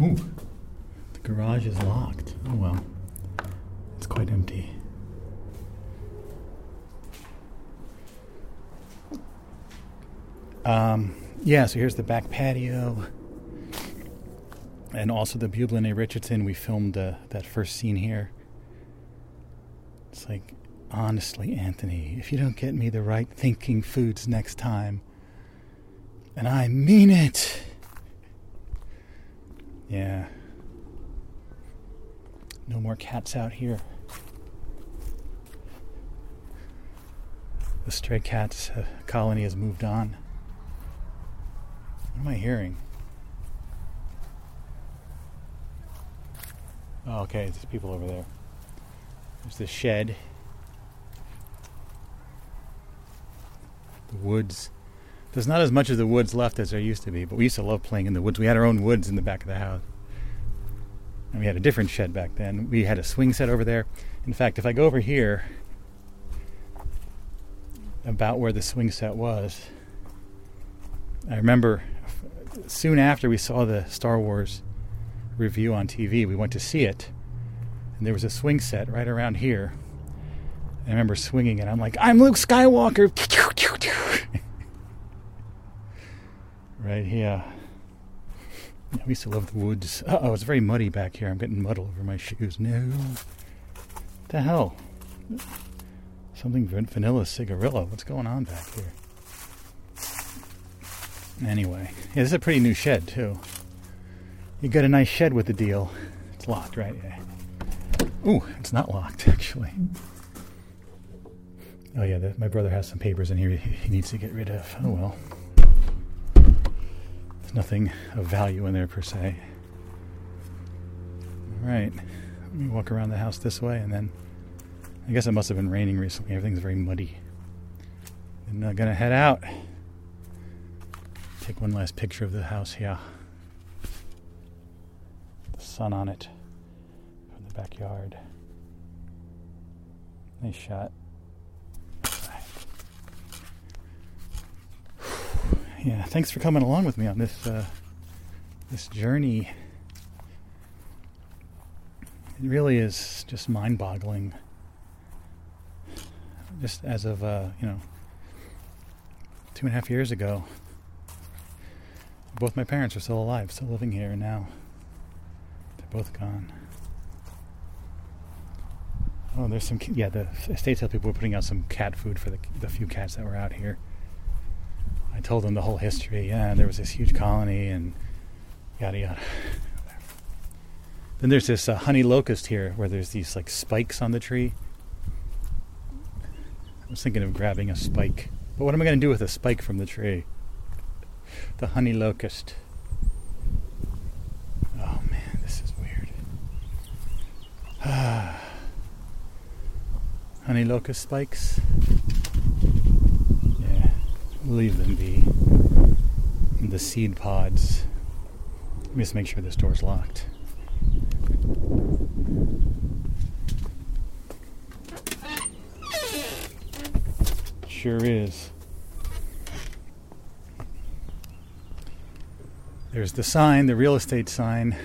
Ooh, the garage is locked. Oh well, it's quite empty. Um, yeah, so here's the back patio. And also the Bublin A. Richardson. We filmed uh, that first scene here. It's like, honestly, Anthony, if you don't get me the right thinking foods next time, and I mean it, yeah. No more cats out here. The stray cats uh, colony has moved on. What am I hearing? Oh, okay, there's people over there. There's the shed. The woods. There's not as much of the woods left as there used to be, but we used to love playing in the woods. We had our own woods in the back of the house. And we had a different shed back then. We had a swing set over there. In fact, if I go over here, about where the swing set was, I remember soon after we saw the Star Wars review on TV, we went to see it. And there was a swing set right around here. I remember swinging it. I'm like, I'm Luke Skywalker. right here. I used to love the woods. oh, it's very muddy back here. I'm getting mud all over my shoes. No. What the hell? Something vanilla cigarillo. What's going on back here? Anyway, yeah, this is a pretty new shed too. You got a nice shed with the deal. It's locked, right? Yeah. Ooh, it's not locked actually. Oh yeah, the, my brother has some papers in here he needs to get rid of. Oh well. There's nothing of value in there per se. All right, let me walk around the house this way, and then I guess it must have been raining recently. Everything's very muddy. And I'm gonna head out. Take one last picture of the house here. The sun on it from the backyard. Nice shot. Yeah, thanks for coming along with me on this uh, this journey. It really is just mind-boggling. Just as of uh, you know, two and a half years ago, both my parents are still alive, still living here, now they're both gone. Oh, there's some yeah. The estate sale people were putting out some cat food for the the few cats that were out here. I told them the whole history. Yeah, there was this huge colony and yada yada. Then there's this uh, honey locust here where there's these like spikes on the tree. I was thinking of grabbing a spike. But what am I going to do with a spike from the tree? The honey locust. Oh man, this is weird. honey locust spikes. Leave them be. In the seed pods. Let me just make sure this door's locked. Sure is. There's the sign, the real estate sign.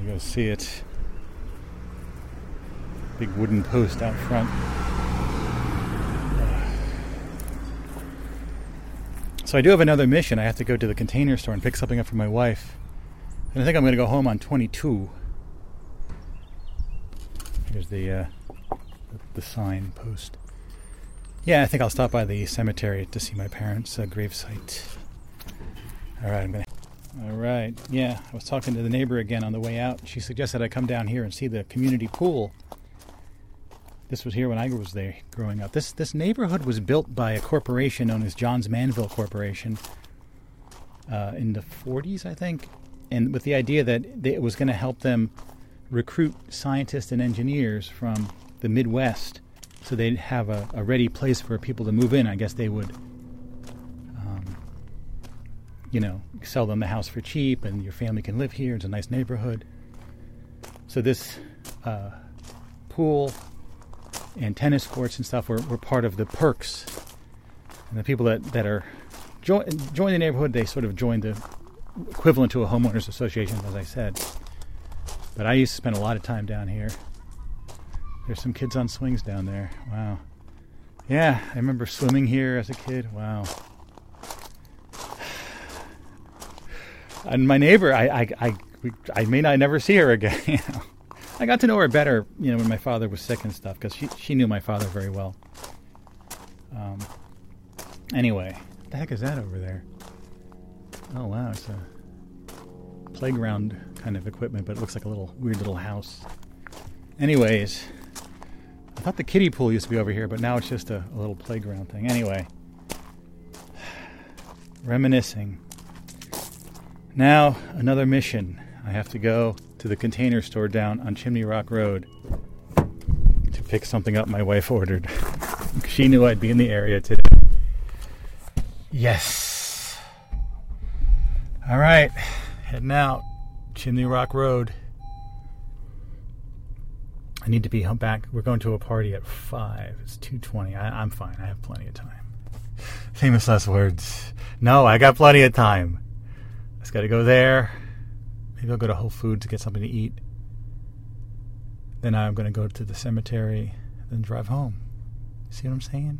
You go see it. Big wooden post out front. So I do have another mission. I have to go to the container store and pick something up for my wife. And I think I'm going to go home on 22. Here's the uh, the sign post. Yeah, I think I'll stop by the cemetery to see my parents' uh, gravesite. All right, I'm gonna. All right, yeah, I was talking to the neighbor again on the way out. She suggested I come down here and see the community pool. This was here when I was there growing up. This this neighborhood was built by a corporation known as Johns Manville Corporation uh, in the 40s, I think, and with the idea that it was going to help them recruit scientists and engineers from the Midwest so they'd have a, a ready place for people to move in. I guess they would, um, you know, sell them the house for cheap and your family can live here. It's a nice neighborhood. So this uh, pool and tennis courts and stuff were, were part of the perks. And the people that, that are join, join the neighborhood, they sort of join the equivalent to a homeowners association, as I said. But I used to spend a lot of time down here. There's some kids on swings down there. Wow. Yeah, I remember swimming here as a kid. Wow. And my neighbor, I, I, I, I may not never see her again. I got to know her better, you know, when my father was sick and stuff, because she, she knew my father very well. Um, anyway, what the heck is that over there? Oh wow, it's a playground kind of equipment, but it looks like a little weird little house. Anyways, I thought the kiddie pool used to be over here, but now it's just a, a little playground thing. Anyway, reminiscing. Now, another mission. I have to go to the container store down on Chimney Rock Road to pick something up my wife ordered. she knew I'd be in the area today. Yes. All right, heading out Chimney Rock Road. I need to be back. We're going to a party at five. It's two twenty. I'm fine. I have plenty of time. Famous last words. No, I got plenty of time. I just got to go there. Maybe I'll go to Whole Foods to get something to eat. Then I'm going to go to the cemetery. Then drive home. See what I'm saying?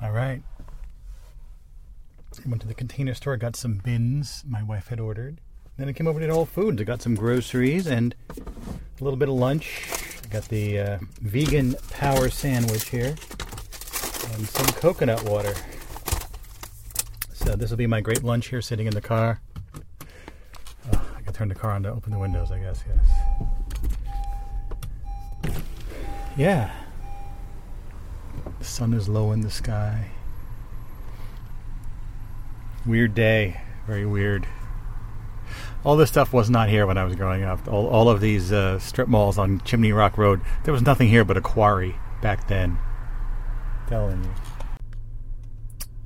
All right. I went to the container store, got some bins my wife had ordered. Then I came over to Whole Foods. I got some groceries and a little bit of lunch. I got the uh, vegan power sandwich here and some coconut water. So this will be my great lunch here, sitting in the car. Can turn the car on to open the windows, I guess. Yes. Yeah. The sun is low in the sky. Weird day. Very weird. All this stuff was not here when I was growing up. All, all of these uh, strip malls on Chimney Rock Road, there was nothing here but a quarry back then. telling you.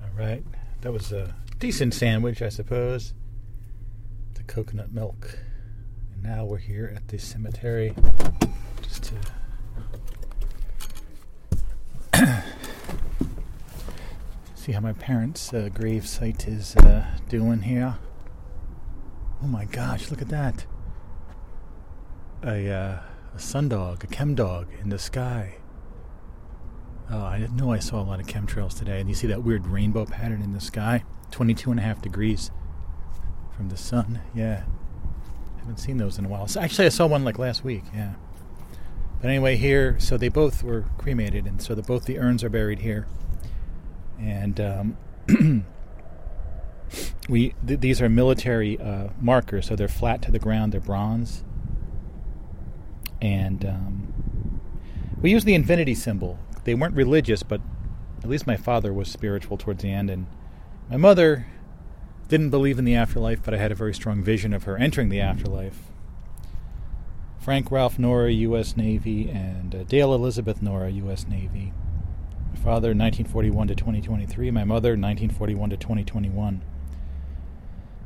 All right. That was a decent sandwich, I suppose. Coconut milk. And now we're here at the cemetery just to see how my parents' uh, grave site is uh, doing here. Oh my gosh, look at that. A, uh, a sundog, a chemdog in the sky. Oh, I didn't know I saw a lot of chemtrails today. And you see that weird rainbow pattern in the sky? 22 and a half degrees from the sun. Yeah. Haven't seen those in a while. So actually, I saw one like last week. Yeah. But anyway, here, so they both were cremated, and so the, both the urns are buried here. And um, we th- these are military uh, markers, so they're flat to the ground. They're bronze, and um, we use the infinity symbol. They weren't religious, but at least my father was spiritual towards the end, and my mother didn't believe in the afterlife, but I had a very strong vision of her entering the afterlife. Frank Ralph Nora, U.S. Navy, and uh, Dale Elizabeth Nora, U.S. Navy. My father, 1941 to 2023. My mother, 1941 to 2021.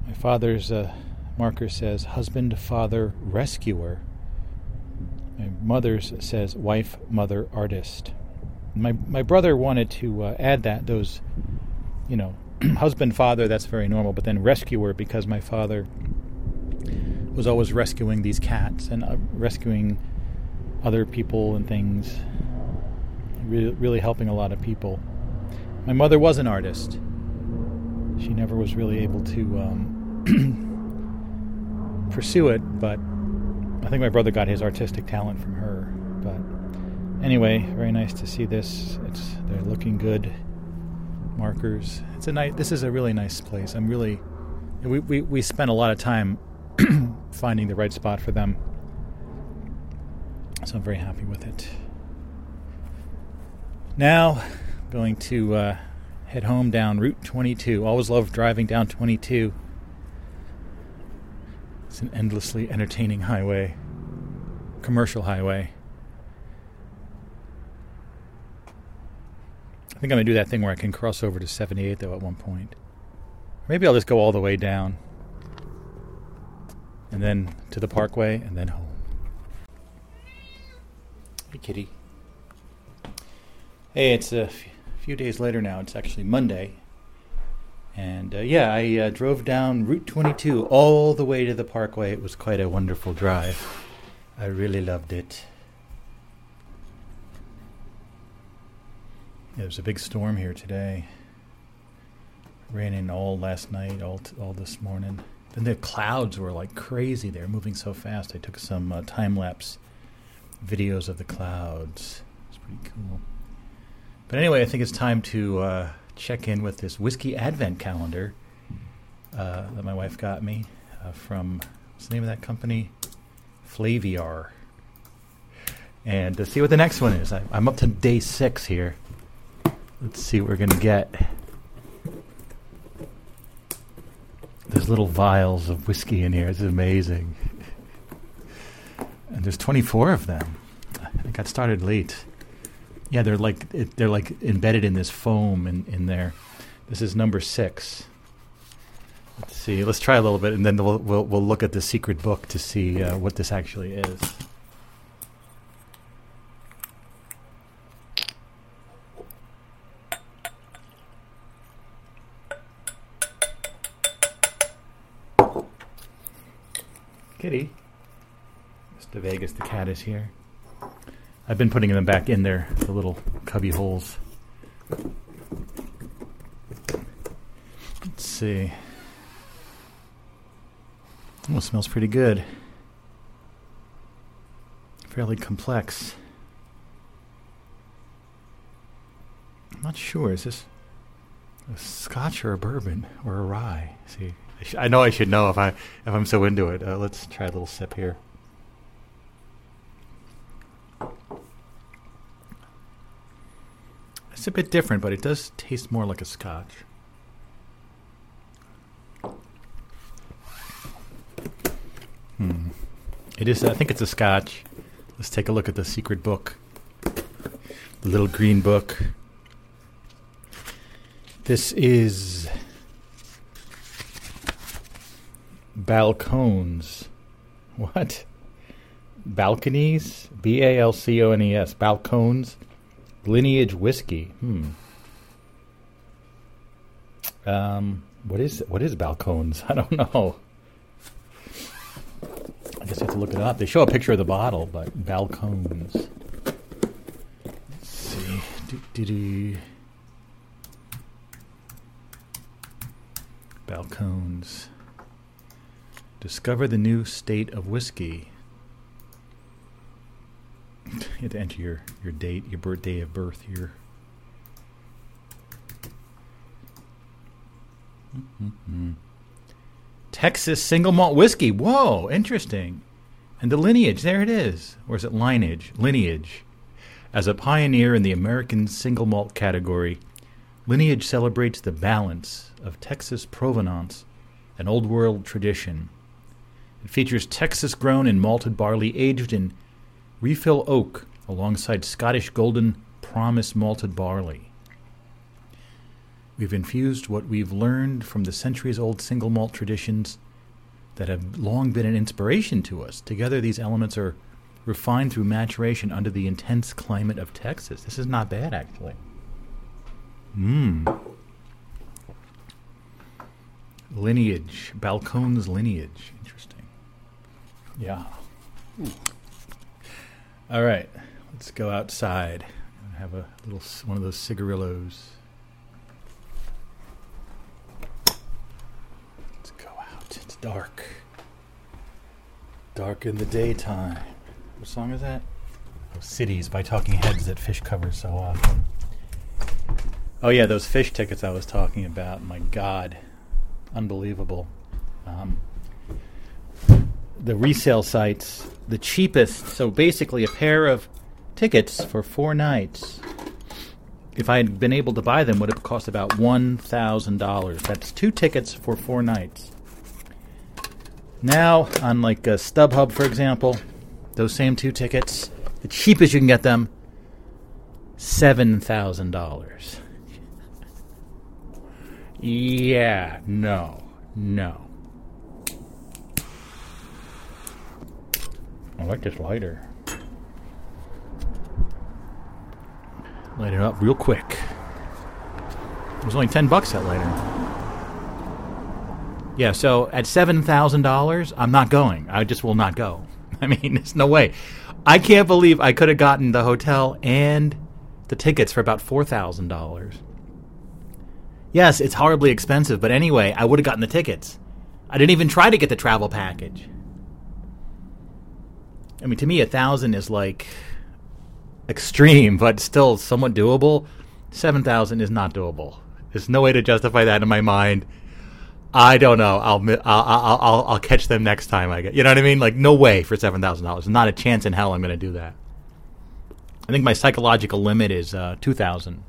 My father's uh, marker says husband, father, rescuer. My mother's says wife, mother, artist. My my brother wanted to uh, add that those, you know, husband, father. That's very normal. But then rescuer because my father was always rescuing these cats and uh, rescuing other people and things. Really, really helping a lot of people. My mother was an artist. She never was really able to um, pursue it, but I think my brother got his artistic talent from her. But anyway, very nice to see this. It's they're looking good. Markers. It's a nice. This is a really nice place. I'm really. We we we spent a lot of time finding the right spot for them. So I'm very happy with it. Now, I'm going to uh, head home down Route 22. Always love driving down 22. It's an endlessly entertaining highway, commercial highway. I think I'm going to do that thing where I can cross over to 78 though at one point. Maybe I'll just go all the way down and then to the parkway and then home. Hey, kitty. Hey, it's a f- few days later now. It's actually Monday. And uh, yeah, I uh, drove down Route 22 all the way to the parkway. It was quite a wonderful drive. I really loved it. Yeah, there was a big storm here today. Ran in all last night, all t- all this morning. Then the clouds were like crazy. They were moving so fast. I took some uh, time lapse videos of the clouds. It's pretty cool. But anyway, I think it's time to uh, check in with this whiskey advent calendar uh, that my wife got me uh, from what's the name of that company? Flaviar. And to see what the next one is. I, I'm up to day six here. Let's see what we're going to get. There's little vials of whiskey in here. It's amazing. And there's 24 of them. I got started late. Yeah, they're like it, they're like embedded in this foam in, in there. This is number six. Let's see. Let's try a little bit, and then we'll we'll, we'll look at the secret book to see uh, what this actually is. Kitty. Mr. Vegas, the cat is here. I've been putting them back in there, the little cubby holes. Let's see. Oh, smells pretty good. Fairly complex. I'm not sure. Is this a Scotch or a bourbon or a rye? See, I, sh- I know I should know if I if I'm so into it. Uh, let's try a little sip here. It's a bit different, but it does taste more like a Scotch. Hmm. It is. I think it's a Scotch. Let's take a look at the secret book. The little green book. This is balcones. What? Balconies? B A L C O N E S. Balcones. Lineage whiskey. Hmm. Um. What is what is balcones? I don't know. I guess I have to look it up. They show a picture of the bottle, but balcones. Let's see. Balcones. Discover the new state of whiskey. You have to enter your, your date, your birthday of birth, here. Mm-hmm. Texas single malt whiskey. Whoa, interesting. And the lineage, there it is. Or is it lineage? Lineage. As a pioneer in the American single malt category, Lineage celebrates the balance of Texas provenance and old world tradition. It features Texas grown and malted barley aged in refill oak alongside Scottish golden promise malted barley. We've infused what we've learned from the centuries old single malt traditions that have long been an inspiration to us. Together, these elements are refined through maturation under the intense climate of Texas. This is not bad, actually. Mmm. Lineage. Balcones lineage. Interesting. Yeah. All right. Let's go outside and have a little one of those cigarillos. Let's go out. It's dark. Dark in the daytime. What song is that? Oh, Cities by Talking Heads that Phish covers so often. Oh yeah, those Phish tickets I was talking about. My God, unbelievable. Um, the resale sites, the cheapest. So basically, a pair of tickets for four nights. If I had been able to buy them, would have cost about one thousand dollars. That's two tickets for four nights. Now, on like a uh, StubHub, for example, those same two tickets, the cheapest you can get them, seven thousand dollars. Yeah, no, no. I like this lighter. Light it up real quick. It was only 10 bucks that lighter. Yeah, so at $7,000, I'm not going. I just will not go. I mean, there's no way. I can't believe I could have gotten the hotel and the tickets for about $4,000. Yes, it's horribly expensive, but anyway, I would have gotten the tickets. I didn't even try to get the travel package. I mean, to me, a thousand is like extreme, but still somewhat doable. Seven thousand is not doable. There's no way to justify that in my mind. I don't know. I'll I'll I'll I'll, catch them next time I get. You know what I mean? Like no way for seven thousand dollars. Not a chance in hell I'm going to do that. I think my psychological limit is uh, two thousand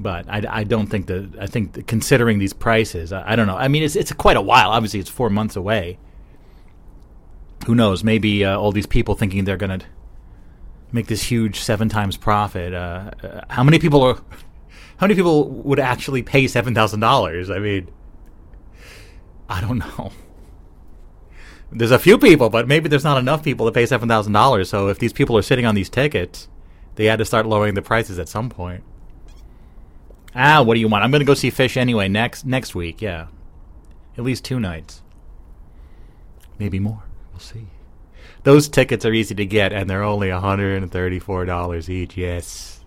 but I, I don't think that I think considering these prices, I, I, don't know. I mean, it's it's quite a while. Obviously, it's four months away. Who knows? Maybe uh, all these people thinking they're going to make this huge seven times profit. Uh, uh, how many people are? How many people would actually pay seven thousand dollars? I mean, I don't know. There's a few people, but maybe there's not enough people to pay seven thousand dollars. So if these people are sitting on these tickets, they had to start lowering the prices at some point. Ah, what do you want? I'm going to go see Phish anyway next next week. Yeah, at least two nights, maybe more. See. Those tickets are easy to get, and they're only $134 each. Yes,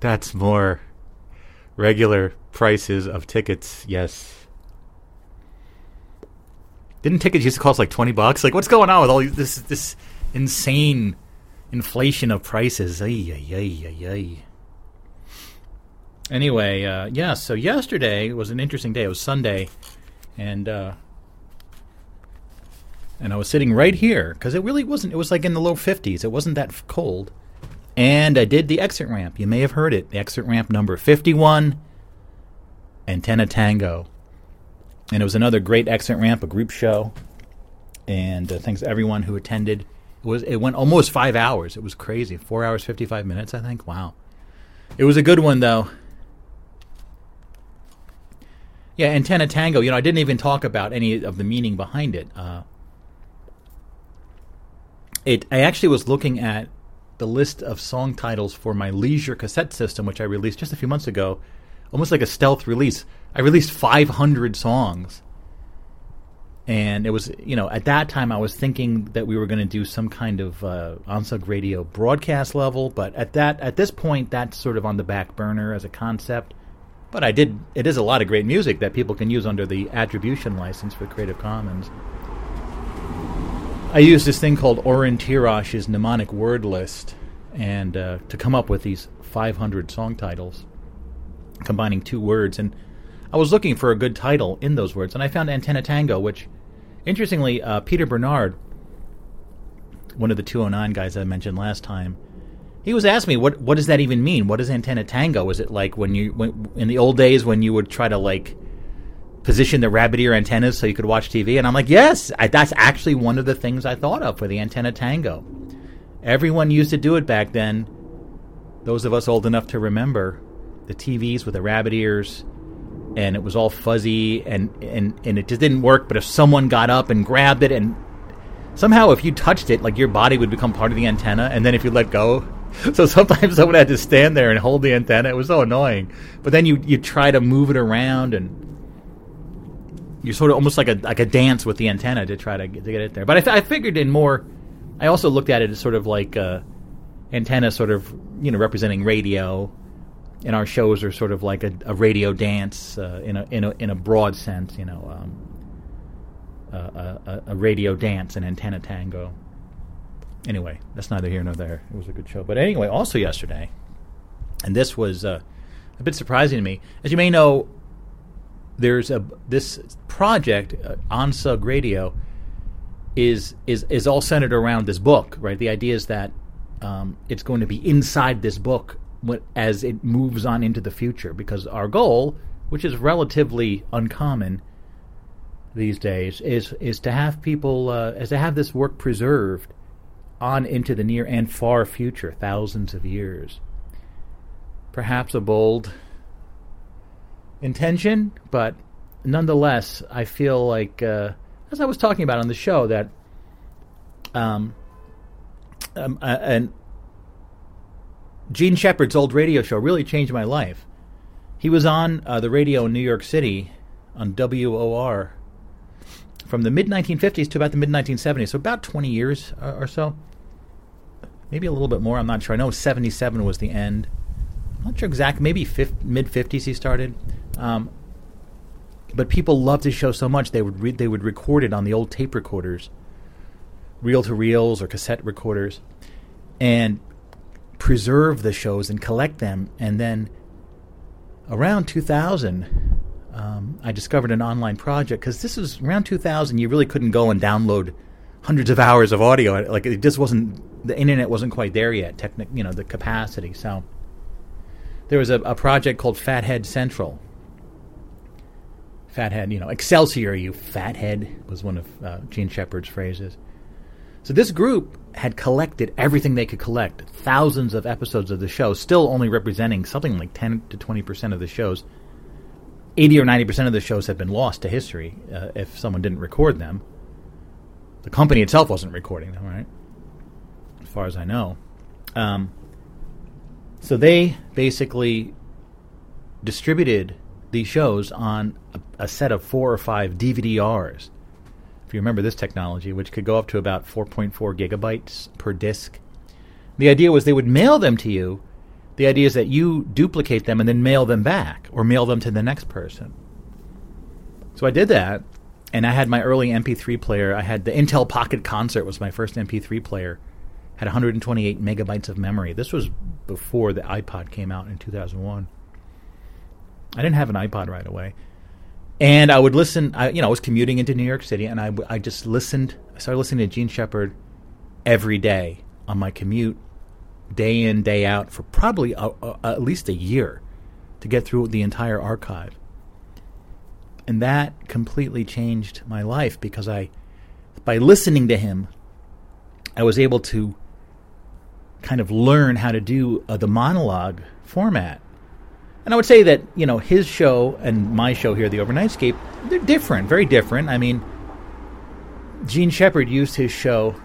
that's more regular prices of tickets. Yes. Didn't tickets used to cost like twenty bucks? Like, what's going on with all this this insane inflation of prices? Ay ay ay ay ay. Anyway, uh, yeah. So yesterday was an interesting day. It was Sunday, and uh, and I was sitting right here because it really wasn't. It was like in the low fifties. It wasn't that cold, and I did the exit ramp. You may have heard it. The exit ramp number fifty-one, Antenna Tango, and it was another great exit ramp, a group show, and uh, thanks to everyone who attended. It was it went almost five hours. It was crazy. Four hours fifty-five minutes. I think. Wow. It was a good one though. Yeah, Antenna Tango. You know, I didn't even talk about any of the meaning behind it. Uh, it. I actually was looking at the list of song titles for my Leisure cassette system, which I released just a few months ago, almost like a stealth release. I released 500 songs. And it was, you know, at that time I was thinking that we were going to do some kind of uh, OnSug Radio broadcast level, but at that at this point that's sort of on the back burner as a concept. But I did. It is a lot of great music that people can use under the attribution license for Creative Commons. I used this thing called Oren Tirosh's mnemonic word list, and uh, to come up with these 500 song titles, combining two words. And I was looking for a good title in those words, and I found Antenna Tango, which, interestingly, uh, Peter Bernard, one of the 209 guys I mentioned last time, he was asking me what what does that even mean? What is antenna tango? Is it like when you when, in the old days when you would try to like position the rabbit ear antennas so you could watch TV? And I'm like, yes, I, that's actually one of the things I thought of for the antenna tango. Everyone used to do it back then. Those of us old enough to remember the TVs with the rabbit ears, and it was all fuzzy and and and it just didn't work. But if someone got up and grabbed it and somehow if you touched it, like your body would become part of the antenna, and then if you let go, so sometimes someone had to stand there and hold the antenna. It was so annoying. But then you you try to move it around and you're sort of almost like a like a dance with the antenna to try to get, to get it there. But I, I figured in more. I also looked at it as sort of like uh, antenna, sort of you know representing radio. And our shows are sort of like a, a radio dance uh, in a in a in a broad sense, you know, um, a, a, radio dance, an antenna tango anyway, that's neither here nor there. It was a good show. But anyway, also yesterday, and this was uh, a bit surprising to me. As you may know, there's a this project, uh, OnSug Radio, is is is all centered around this book, right? The idea is that um, it's going to be inside this book as it moves on into the future, because our goal, which is relatively uncommon these days, is is to have people uh, as to have this work preserved on into the near and far future, thousands of years. Perhaps a bold intention, but nonetheless, I feel like, uh, as I was talking about on the show, that um, um, uh, and Jean Shepherd's old radio show really changed my life. He was on uh, the radio in New York City on WOR from the mid 1950s to about the mid 1970s, so about 20 years uh, or so maybe a little bit more. I'm not sure. I know 77 was the end. I'm not sure exact. Maybe mid 50s he started. Um, but people loved his show so much they would re- they would record it on the old tape recorders, reel to reels or cassette recorders, and preserve the shows and collect them. And then around 2000, um, I discovered an online project because this was around 2000. You really couldn't go and download hundreds of hours of audio. Like it just wasn't the internet wasn't quite there yet. Technic, you know, the capacity. So there was a, a project called Fathead Central. Fathead, you know, Excelsior, you fathead was one of uh, Jean Shepherd's phrases. So this group had collected everything they could collect, thousands of episodes of the show, still only representing something like 10 to 20 percent of the shows. 80 or 90 percent of the shows have been lost to history uh, if someone didn't record them. The company itself wasn't recording them, right? As far as I know. Um, so they basically distributed these shows on a, set of four or five DVD-Rs. If you remember this technology, which could go up to about 4.4 gigabytes per disc. The idea was they would mail them to you. The idea is that you duplicate them and then mail them back or mail them to the next person. So I did that, and I had my early MP3 player. I had the Intel Pocket Concert was my first MP3 player. Had 128 megabytes of memory. This was before the iPod came out in 2001. I didn't have an iPod right away, and I would listen. I, you know, I was commuting into New York City, and I, I just listened. I started listening to Jean Shepherd every day on my commute, day in day out, for probably a, a, at least a year to get through the entire archive. And that completely changed my life because I, by listening to him, I was able to kind of learn how to do uh, the monologue format. And I would say that, you know, his show and my show here, The Overnight Overnightscape, they're different, very different. I mean, Jean Shepherd used his show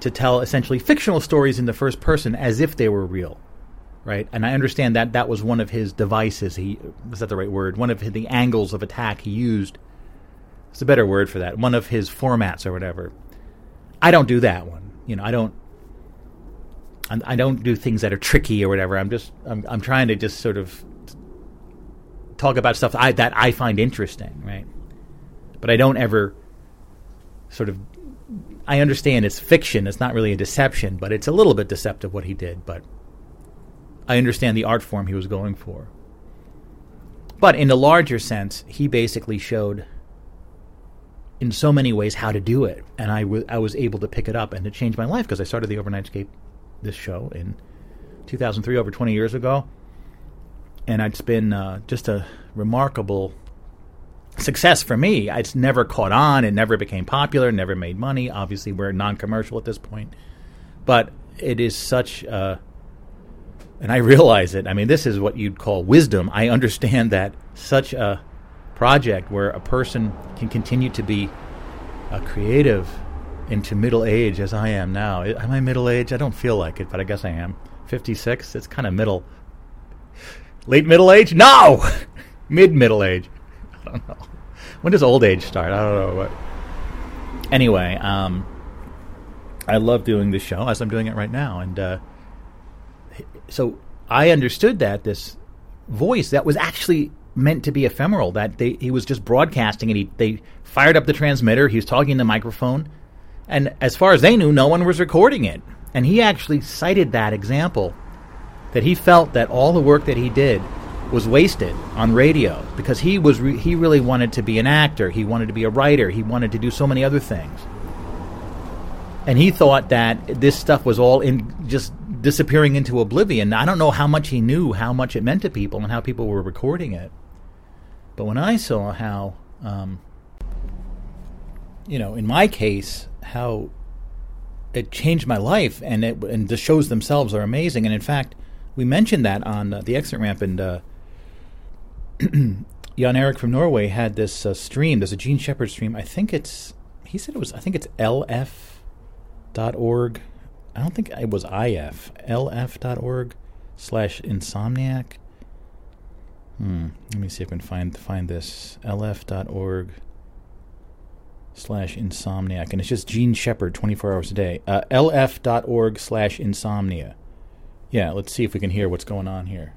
to tell essentially fictional stories in the first person as if they were real right? And I understand that that was one of his devices. He was that the right word? One of the angles of attack he used. It's a better word for that. One of his formats or whatever. I don't do that one. You know, I don't. I don't do things that are tricky or whatever. I'm just. I'm. I'm trying to just sort of talk about stuff I, that I find interesting, right? But I don't ever sort of. I understand it's fiction. It's not really a deception, but it's a little bit deceptive what he did. But I understand the art form he was going for. But in the larger sense, he basically showed in so many ways how to do it, and I, w- I was able to pick it up and it changed my life because I started the Overnightscape, this show in 2003, over 20 years ago, and it's been uh, just a remarkable success for me. It's never caught on, it never became popular, never made money. Obviously, we're non-commercial at this point, but it is such. A, and I realize it. I mean, this is what you'd call wisdom. I understand that such a project where a person can continue to be a creative into middle age as I am now. Am I middle age? I don't feel like it, but I guess I am. 56? It's kind of middle. Late middle age? No! Mid middle age. I don't know. When does old age start? I don't know. But anyway, um, I love doing this show as I'm doing it right now. And uh, so I understood that this voice that was actually meant to be ephemeral. That they, he was just broadcasting, and he they fired up the transmitter. He was talking in the microphone, and as far as they knew, no one was recording it. And he actually cited that example that he felt that all the work that he did was wasted on radio because he was re- he really wanted to be an actor. He wanted to be a writer. He wanted to do so many other things. And he thought that this stuff was all in just disappearing into oblivion. I don't know how much he knew how much it meant to people and how people were recording it. But when I saw how, um, you know, in my case, how it changed my life, and it, and the shows themselves are amazing. And in fact, we mentioned that on uh, the exit ramp, and uh, Jan Erik from Norway had this uh, stream. There's a Jean Shepherd stream. I think it's he said it was. I think it's lf.org. I don't think it was if lf.org slash insomniac. Hmm. Let me see if I can find find this lf.org slash insomniac, and it's just Jean Shepherd, 24 hours a day. Uh, lf.org slash insomnia. Yeah, let's see if we can hear what's going on here.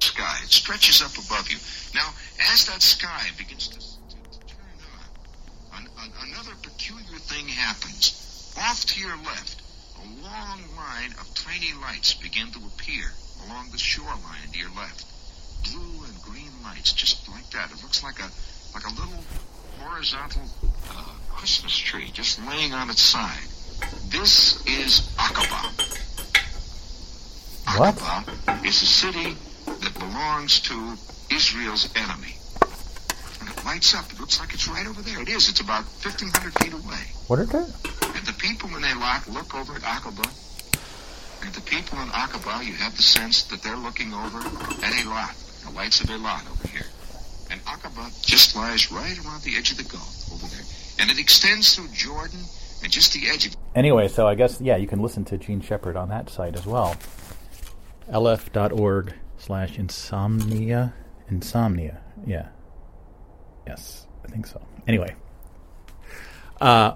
Sky, it stretches up above you. Now, as that sky begins to, to, to turn on, an, an, another peculiar thing happens. Off to your left, a long line of tiny lights begin to appear along the shoreline to your left. Blue and green lights, just like that. It looks like a like a little horizontal uh, Christmas tree just laying on its side. This is Aqaba. What? Aqaba is a city that belongs to Israel's enemy. And it lights up. It looks like it's right over there. It is. It's about 1,500 feet away. What are that? And the people in Eilat look over at Aqaba. And the people in Aqaba, you have the sense that they're looking over at Eilat, the lights of Eilat over here. And Aqaba just lies right around the edge of the Gulf over there. And it extends through Jordan and just the edge of Anyway, so I guess, yeah, you can listen to Jean Shepherd on that site as well. lf.org slash insomnia. Insomnia. Yeah. Yes, I think so. Anyway. Uh,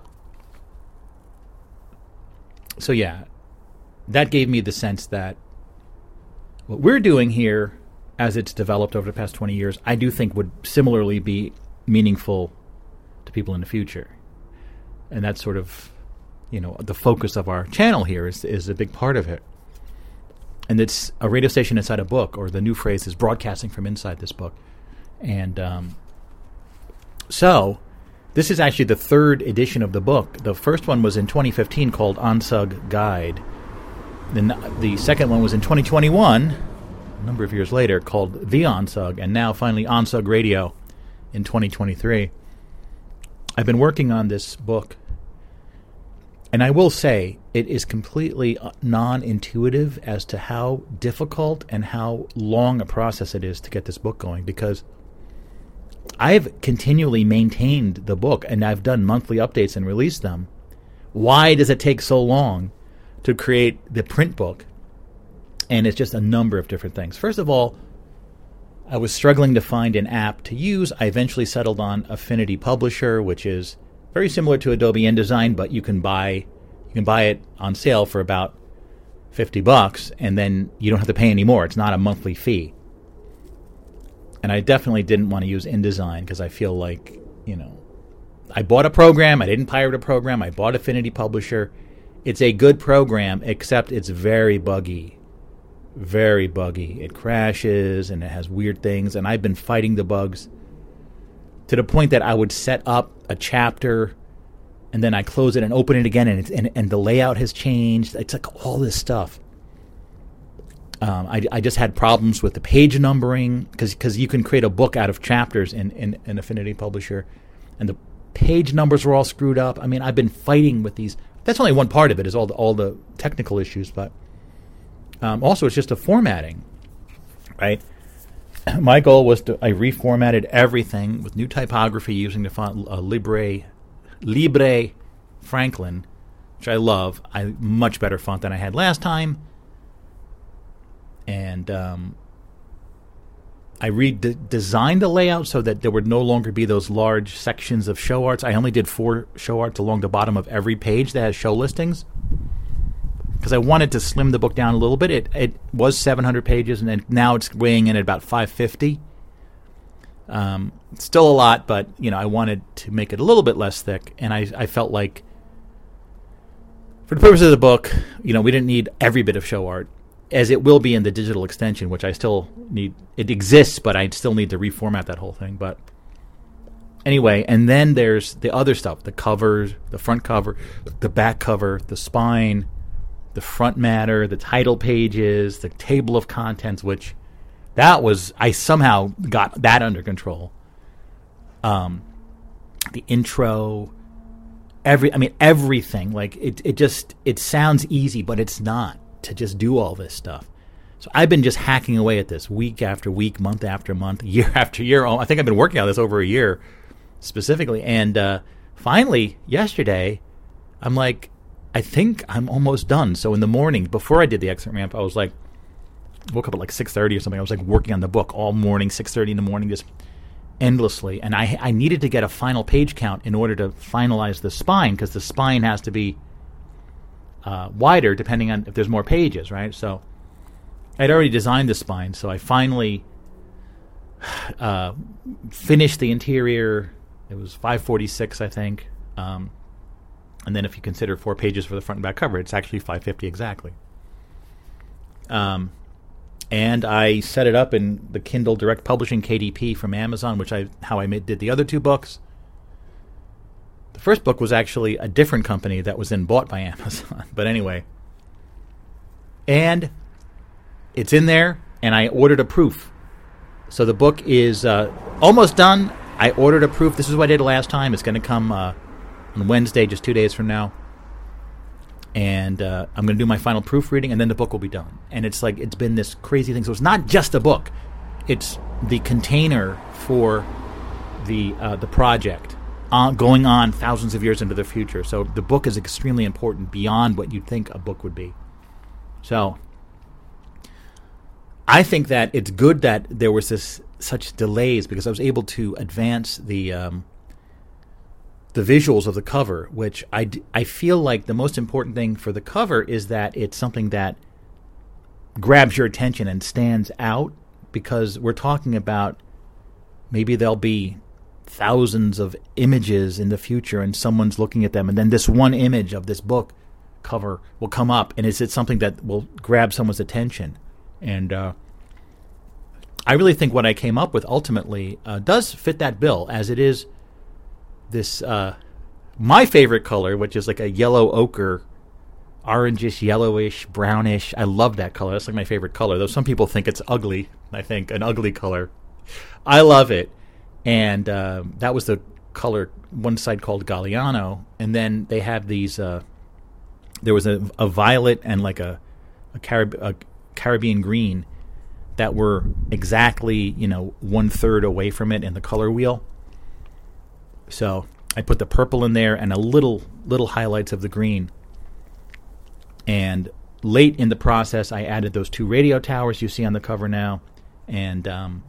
so, yeah, that gave me the sense that what we're doing here, as it's developed over the past 20 years, I do think would similarly be meaningful to people in the future. And that's sort of, you know, the focus of our channel here is, is a big part of it. And it's a radio station inside a book, or the new phrase is broadcasting from inside this book. And um, so, this is actually the third edition of the book. The first one was in 2015 called Onsug Guide. Then the second one was in 2021, a number of years later, called The Onsug, and now finally Onsug Radio in 2023. I've been working on this book, and I will say it is completely non intuitive as to how difficult and how long a process it is to get this book going because I've continually maintained the book and I've done monthly updates and released them. Why does it take so long to create the print book? And it's just a number of different things. First of all, I was struggling to find an app to use. I eventually settled on Affinity Publisher, which is very similar to Adobe InDesign, but you can buy you can buy it on sale for about 50 bucks and then you don't have to pay any more. It's not a monthly fee. And I definitely didn't want to use InDesign because I feel like, you know, I bought a program, I didn't pirate a program, I bought Affinity Publisher. It's a good program except it's very buggy. Very buggy. It crashes and it has weird things. And I've been fighting the bugs to the point that I would set up a chapter and then I close it and open it again, and, and, and the layout has changed. It's like all this stuff. Um, I, I just had problems with the page numbering because you can create a book out of chapters in, in, in Affinity Publisher, and the page numbers were all screwed up. I mean, I've been fighting with these. That's only one part of it is all the, all the technical issues, but um, also it's just a formatting, right? My goal was to I reformatted everything with new typography using the font uh, Libre Libre Franklin, which I love. I much better font than I had last time and um, I redesigned the layout so that there would no longer be those large sections of show arts. I only did four show arts along the bottom of every page that has show listings because I wanted to slim the book down a little bit. It it was 700 pages, and then now it's weighing in at about 550. Um, still a lot, but you know I wanted to make it a little bit less thick, and I I felt like for the purpose of the book, you know, we didn't need every bit of show art as it will be in the digital extension, which I still need. It exists, but I still need to reformat that whole thing. But anyway, and then there's the other stuff: the covers, the front cover, the back cover, the spine, the front matter, the title pages, the table of contents. Which that was I somehow got that under control. Um, the intro, every I mean everything. Like it, it just it sounds easy, but it's not to just do all this stuff. So I've been just hacking away at this week after week, month after month, year after year. I think I've been working on this over a year specifically. And uh, finally, yesterday, I'm like, I think I'm almost done. So in the morning, before I did the exit ramp, I was like, woke up at like 6.30 or something. I was like working on the book all morning, 6.30 in the morning, just endlessly. And I, I needed to get a final page count in order to finalize the spine because the spine has to be – uh, wider depending on if there's more pages, right? So I'd already designed the spine, so I finally uh, finished the interior. It was 546, I think. Um, and then if you consider four pages for the front and back cover, it's actually 550 exactly. Um, and I set it up in the Kindle Direct Publishing KDP from Amazon, which I how I made, did the other two books. The first book was actually a different company that was then bought by Amazon. but anyway, and it's in there, and I ordered a proof. So the book is uh, almost done. I ordered a proof. This is what I did last time. It's going to come uh, on Wednesday, just two days from now. And uh, I'm going to do my final proofreading, and then the book will be done. And it's like it's been this crazy thing. So it's not just a book; it's the container for the uh, the project on, going on thousands of years into the future. So the book is extremely important beyond what you'd think a book would be. So I think that it's good that there was this such delays because I was able to advance the um, the visuals of the cover, which I, I feel like the most important thing for the cover is that it's something that grabs your attention and stands out because we're talking about maybe there'll be thousands of images in the future and someone's looking at them and then this one image of this book cover will come up and is it something that will grab someone's attention? And uh, i really think what i came up with ultimately uh, does fit that bill as it is this uh, my favorite color which is like a yellow ochre orangish yellowish brownish. I love that color. That's like my favorite color though some people think it's ugly. I think an ugly color. I love it. And uh, that was the color one side called Galliano, and then they have these. Uh, there was a, a, violet and like a a, Carib- a, Caribbean green that were exactly you know one third away from it in the color wheel. So I put the purple in there and a little little highlights of the green. And late in the process, I added those two radio towers you see on the cover now, and um,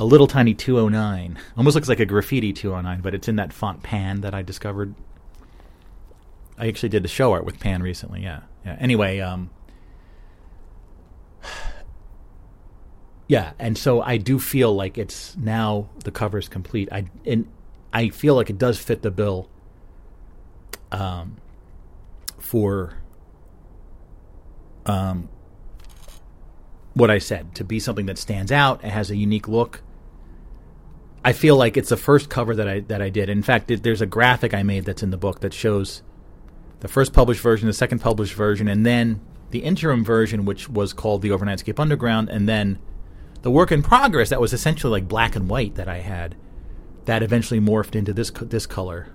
a little tiny 209. Almost looks like a graffiti 209, but it's in that font Pan that I discovered. I actually did the show art with Pan recently. Yeah. Yeah. Anyway, um, yeah, and so I do feel like it's now the cover is complete. I and I feel like it does fit the bill. Um, for um, what I said to be something that stands out. It has a unique look. I feel like it's the first cover that I that I did. In fact, it, there's a graphic I made that's in the book that shows the first published version, the second published version, and then the interim version, which was called the Overnightscape Underground, and then the work in progress that was essentially like black and white that I had, that eventually morphed into this this color.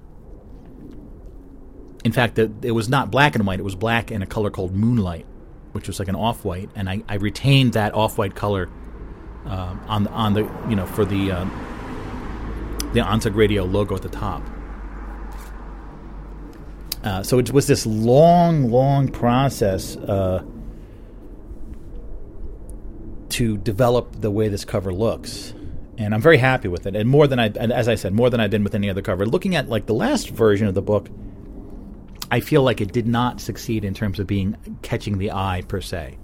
In fact, it, it was not black and white; it was black and a color called Moonlight, which was like an off white, and I, I retained that off white color um, on on the you know for the um, the ONSUG Radio logo at the top. Uh, so it was this long, long process uh, to develop the way this cover looks, and I'm very happy with it. And more than I, as I said, more than I've been with any other cover. Looking at like the last version of the book, I feel like it did not succeed in terms of being catching the eye per se.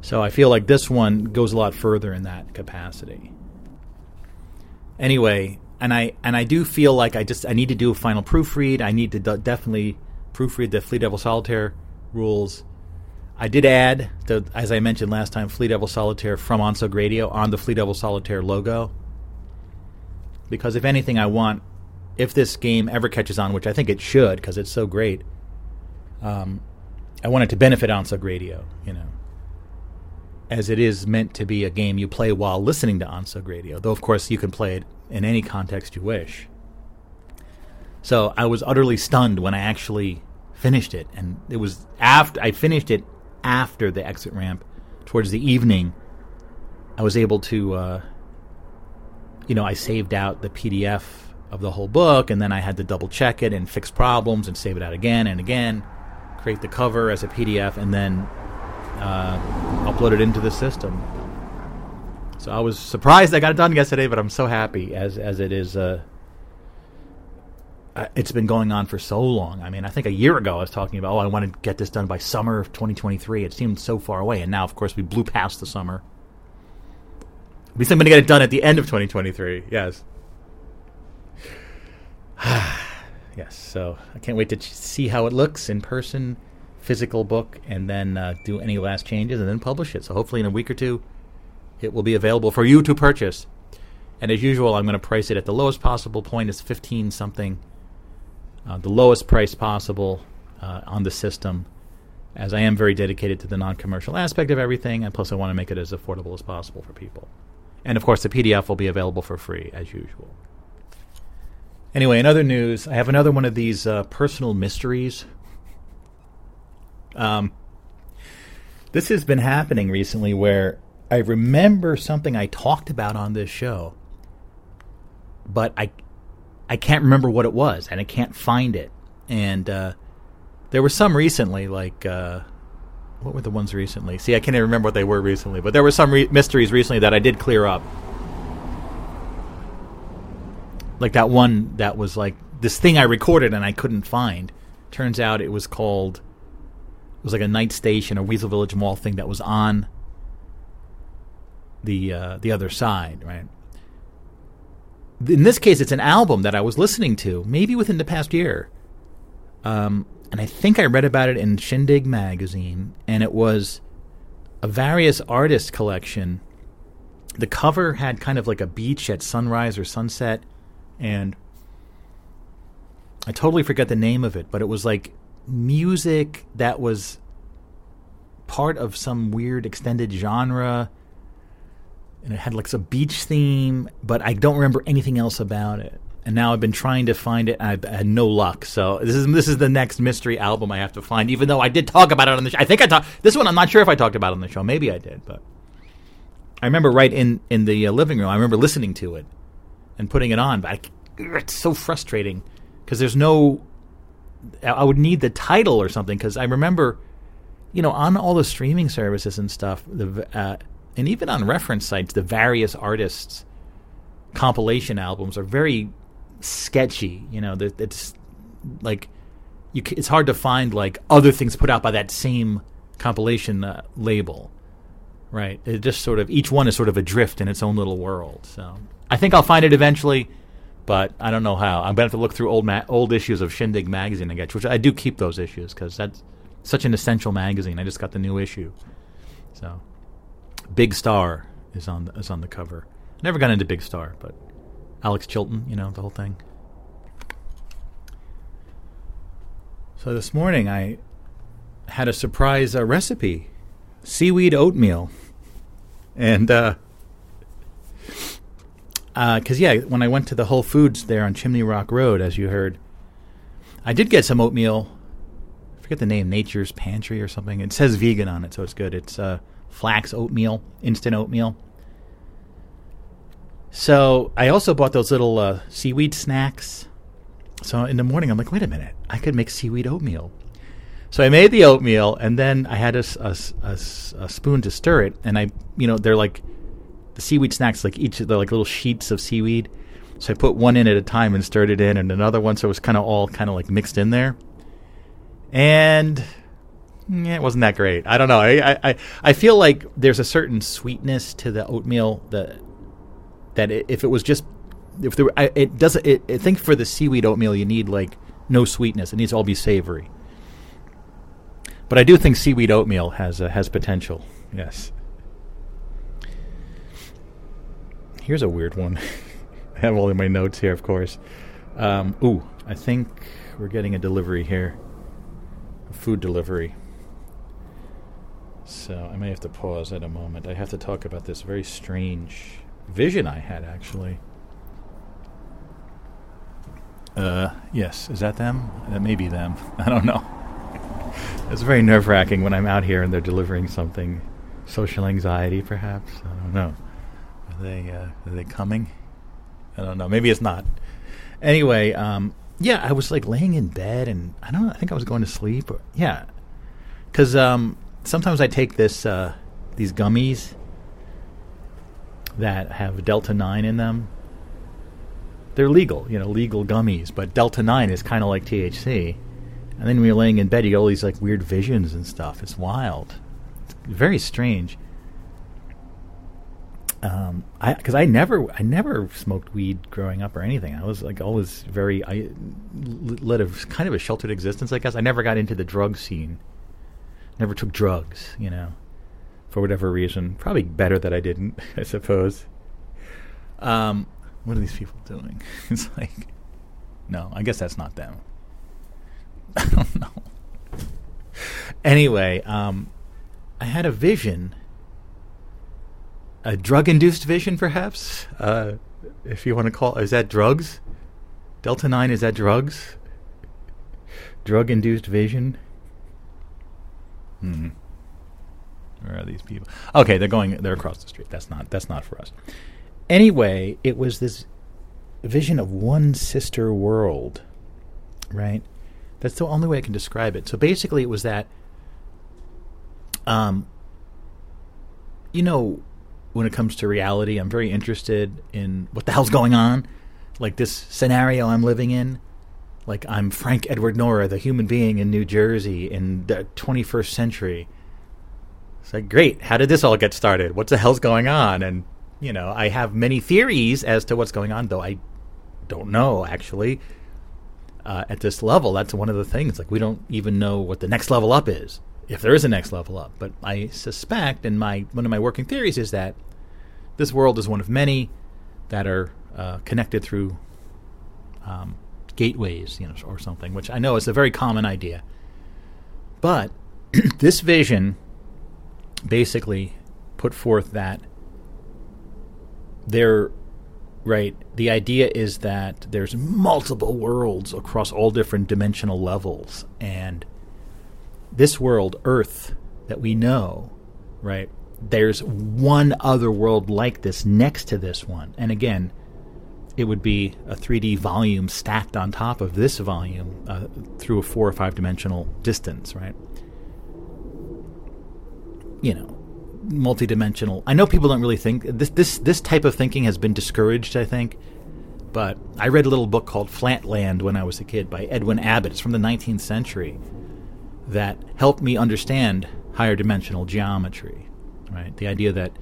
So I feel like this one goes a lot further in that capacity. Anyway, and I and I do feel like I just I need to do a final proofread. I need to d- definitely proofread the Fleet Devil Solitaire rules. I did add, the, as I mentioned last time, Fleet Devil Solitaire from ONSUG Radio on the Fleet Devil Solitaire logo. Because if anything, I want, if this game ever catches on, which I think it should, because it's so great, um, I want it to benefit ONSUG Radio, you know, as it is meant to be a game you play while listening to ONSUG Radio. Though, of course, you can play it in any context you wish. So I was utterly stunned when I actually finished it, and it was after I finished it after the exit ramp. Towards the evening, I was able to, uh, you know, I saved out the PDF of the whole book, and then I had to double check it and fix problems and save it out again and again, create the cover as a PDF, and then uh, upload it into the system. So I was surprised I got it done yesterday, but I'm so happy as as it is. Uh, it's been going on for so long. I mean, I think a year ago I was talking about, oh, I want to get this done by summer of 2023. It seemed so far away, and now, of course, we blew past the summer. We think I'm going to get it done at the end of 2023. Yes. yes. So I can't wait to ch- see how it looks in person, physical book, and then uh, do any last changes, and then publish it. So hopefully in a week or two it will be available for you to purchase. And as usual, I'm going to price it at the lowest possible point is 15 something, uh, the lowest price possible uh, on the system, as I am very dedicated to the non-commercial aspect of everything, and plus I want to make it as affordable as possible for people. And of course, the PDF will be available for free as usual. Anyway, in other news, I have another one of these uh, personal mysteries. Um, this has been happening recently where I remember something I talked about on this show, but I I can't remember what it was, and I can't find it. And uh, there were some recently, like uh, what were the ones recently? See, I can't even remember what they were recently, but there were some re- mysteries recently that I did clear up. Like that one that was like this thing I recorded and I couldn't find. Turns out it was called it was like a night station, a Weasel Village Mall thing that was on the uh, the other side, right? In this case, it's an album that I was listening to, maybe within the past year, um, and I think I read about it in Shindig magazine, and it was a various artist collection. The cover had kind of like a beach at sunrise or sunset, and I totally forget the name of it, but it was like music that was part of some weird extended genre and it had like a beach theme, but I don't remember anything else about it. And now I've been trying to find it. I've had no luck. So this is this is the next mystery album I have to find. Even though I did talk about it on the show, I think I talked this one. I'm not sure if I talked about it on the show. Maybe I did, but I remember right in in the uh, living room. I remember listening to it and putting it on. But I, it's so frustrating because there's no. I would need the title or something because I remember, you know, on all the streaming services and stuff. The uh, and even on reference sites, the various artists' compilation albums are very sketchy. You know, it's like you, it's hard to find like other things put out by that same compilation uh, label, right? It just sort of each one is sort of adrift in its own little world. So I think I'll find it eventually, but I don't know how. I'm gonna have to look through old ma- old issues of Shindig magazine again, which I do keep those issues because that's such an essential magazine. I just got the new issue, so Big Star is on the, is on the cover. Never got into Big Star, but Alex Chilton, you know the whole thing. So this morning I had a surprise uh, recipe: seaweed oatmeal, and uh, because uh, yeah, when I went to the Whole Foods there on Chimney Rock Road, as you heard, I did get some oatmeal. I forget the name, Nature's Pantry or something. It says vegan on it, so it's good. It's uh, flax oatmeal, instant oatmeal. So I also bought those little uh, seaweed snacks. So in the morning, I'm like, wait a minute, I could make seaweed oatmeal. So I made the oatmeal, and then I had a, a, a, a spoon to stir it, and I, you know, they're like the seaweed snacks, like each of the like little sheets of seaweed. So I put one in at a time and stirred it in, and another one, so it was kind of all kind of like mixed in there. And yeah, it wasn't that great. I don't know. I, I I feel like there's a certain sweetness to the oatmeal that that if it was just if there I, it doesn't. It, I think for the seaweed oatmeal you need like no sweetness. It needs to all be savory. But I do think seaweed oatmeal has uh, has potential. Yes. Here's a weird one. I have all of my notes here, of course. Um, ooh, I think we're getting a delivery here. A food delivery. So I may have to pause at a moment. I have to talk about this very strange vision I had, actually. Uh, yes, is that them? That may be them. I don't know. It's very nerve wracking when I'm out here and they're delivering something. Social anxiety, perhaps? I don't know. Are they uh, are they coming? I don't know. Maybe it's not. Anyway, um, yeah, I was like laying in bed, and I don't know. I think I was going to sleep. Or, yeah, because um, sometimes I take this uh, these gummies that have delta nine in them. They're legal, you know, legal gummies, but delta nine is kind of like THC. And then when you're laying in bed, you get all these like weird visions and stuff. It's wild. It's very strange um, I because I never I never smoked weed growing up or anything. I was like always very I led a kind of a sheltered existence. I guess I never got into the drug scene. Never took drugs, you know, for whatever reason. Probably better that I didn't, I suppose. Um, what are these people doing? it's like, no, I guess that's not them. I don't know. Anyway, um, I had a vision a drug-induced vision, perhaps, uh, if you want to call. Is that drugs? Delta nine is that drugs? Drug-induced vision. Hmm. Where are these people? Okay, they're going. They're across the street. That's not. That's not for us. Anyway, it was this vision of one sister world, right? That's the only way I can describe it. So basically, it was that. Um. You know, when it comes to reality. I'm very interested in what the hell's going on. Like this scenario I'm living in. Like I'm Frank Edward Nora, the human being in New Jersey in the 21st century. It's like, great. How did this all get started? What the hell's going on? And, you know, I have many theories as to what's going on, though I don't know, actually. Uh, at this level, that's one of the things. Like, we don't even know what the next level up is if there is a next level up. But I suspect, and my one of my working theories is that this world is one of many that are uh, connected through um, gateways, you know, or something. Which I know is a very common idea. But this vision basically put forth that there right the idea is that there's multiple worlds across all different dimensional levels and this world, Earth, that we know, right? There's one other world like this next to this one. And again, it would be a 3D volume stacked on top of this volume uh, through a four or five dimensional distance, right? You know, multidimensional. I know people don't really think this. This this type of thinking has been discouraged. I think, but I read a little book called Flatland when I was a kid by Edwin Abbott. It's from the 19th century, that helped me understand higher dimensional geometry. Right, the idea that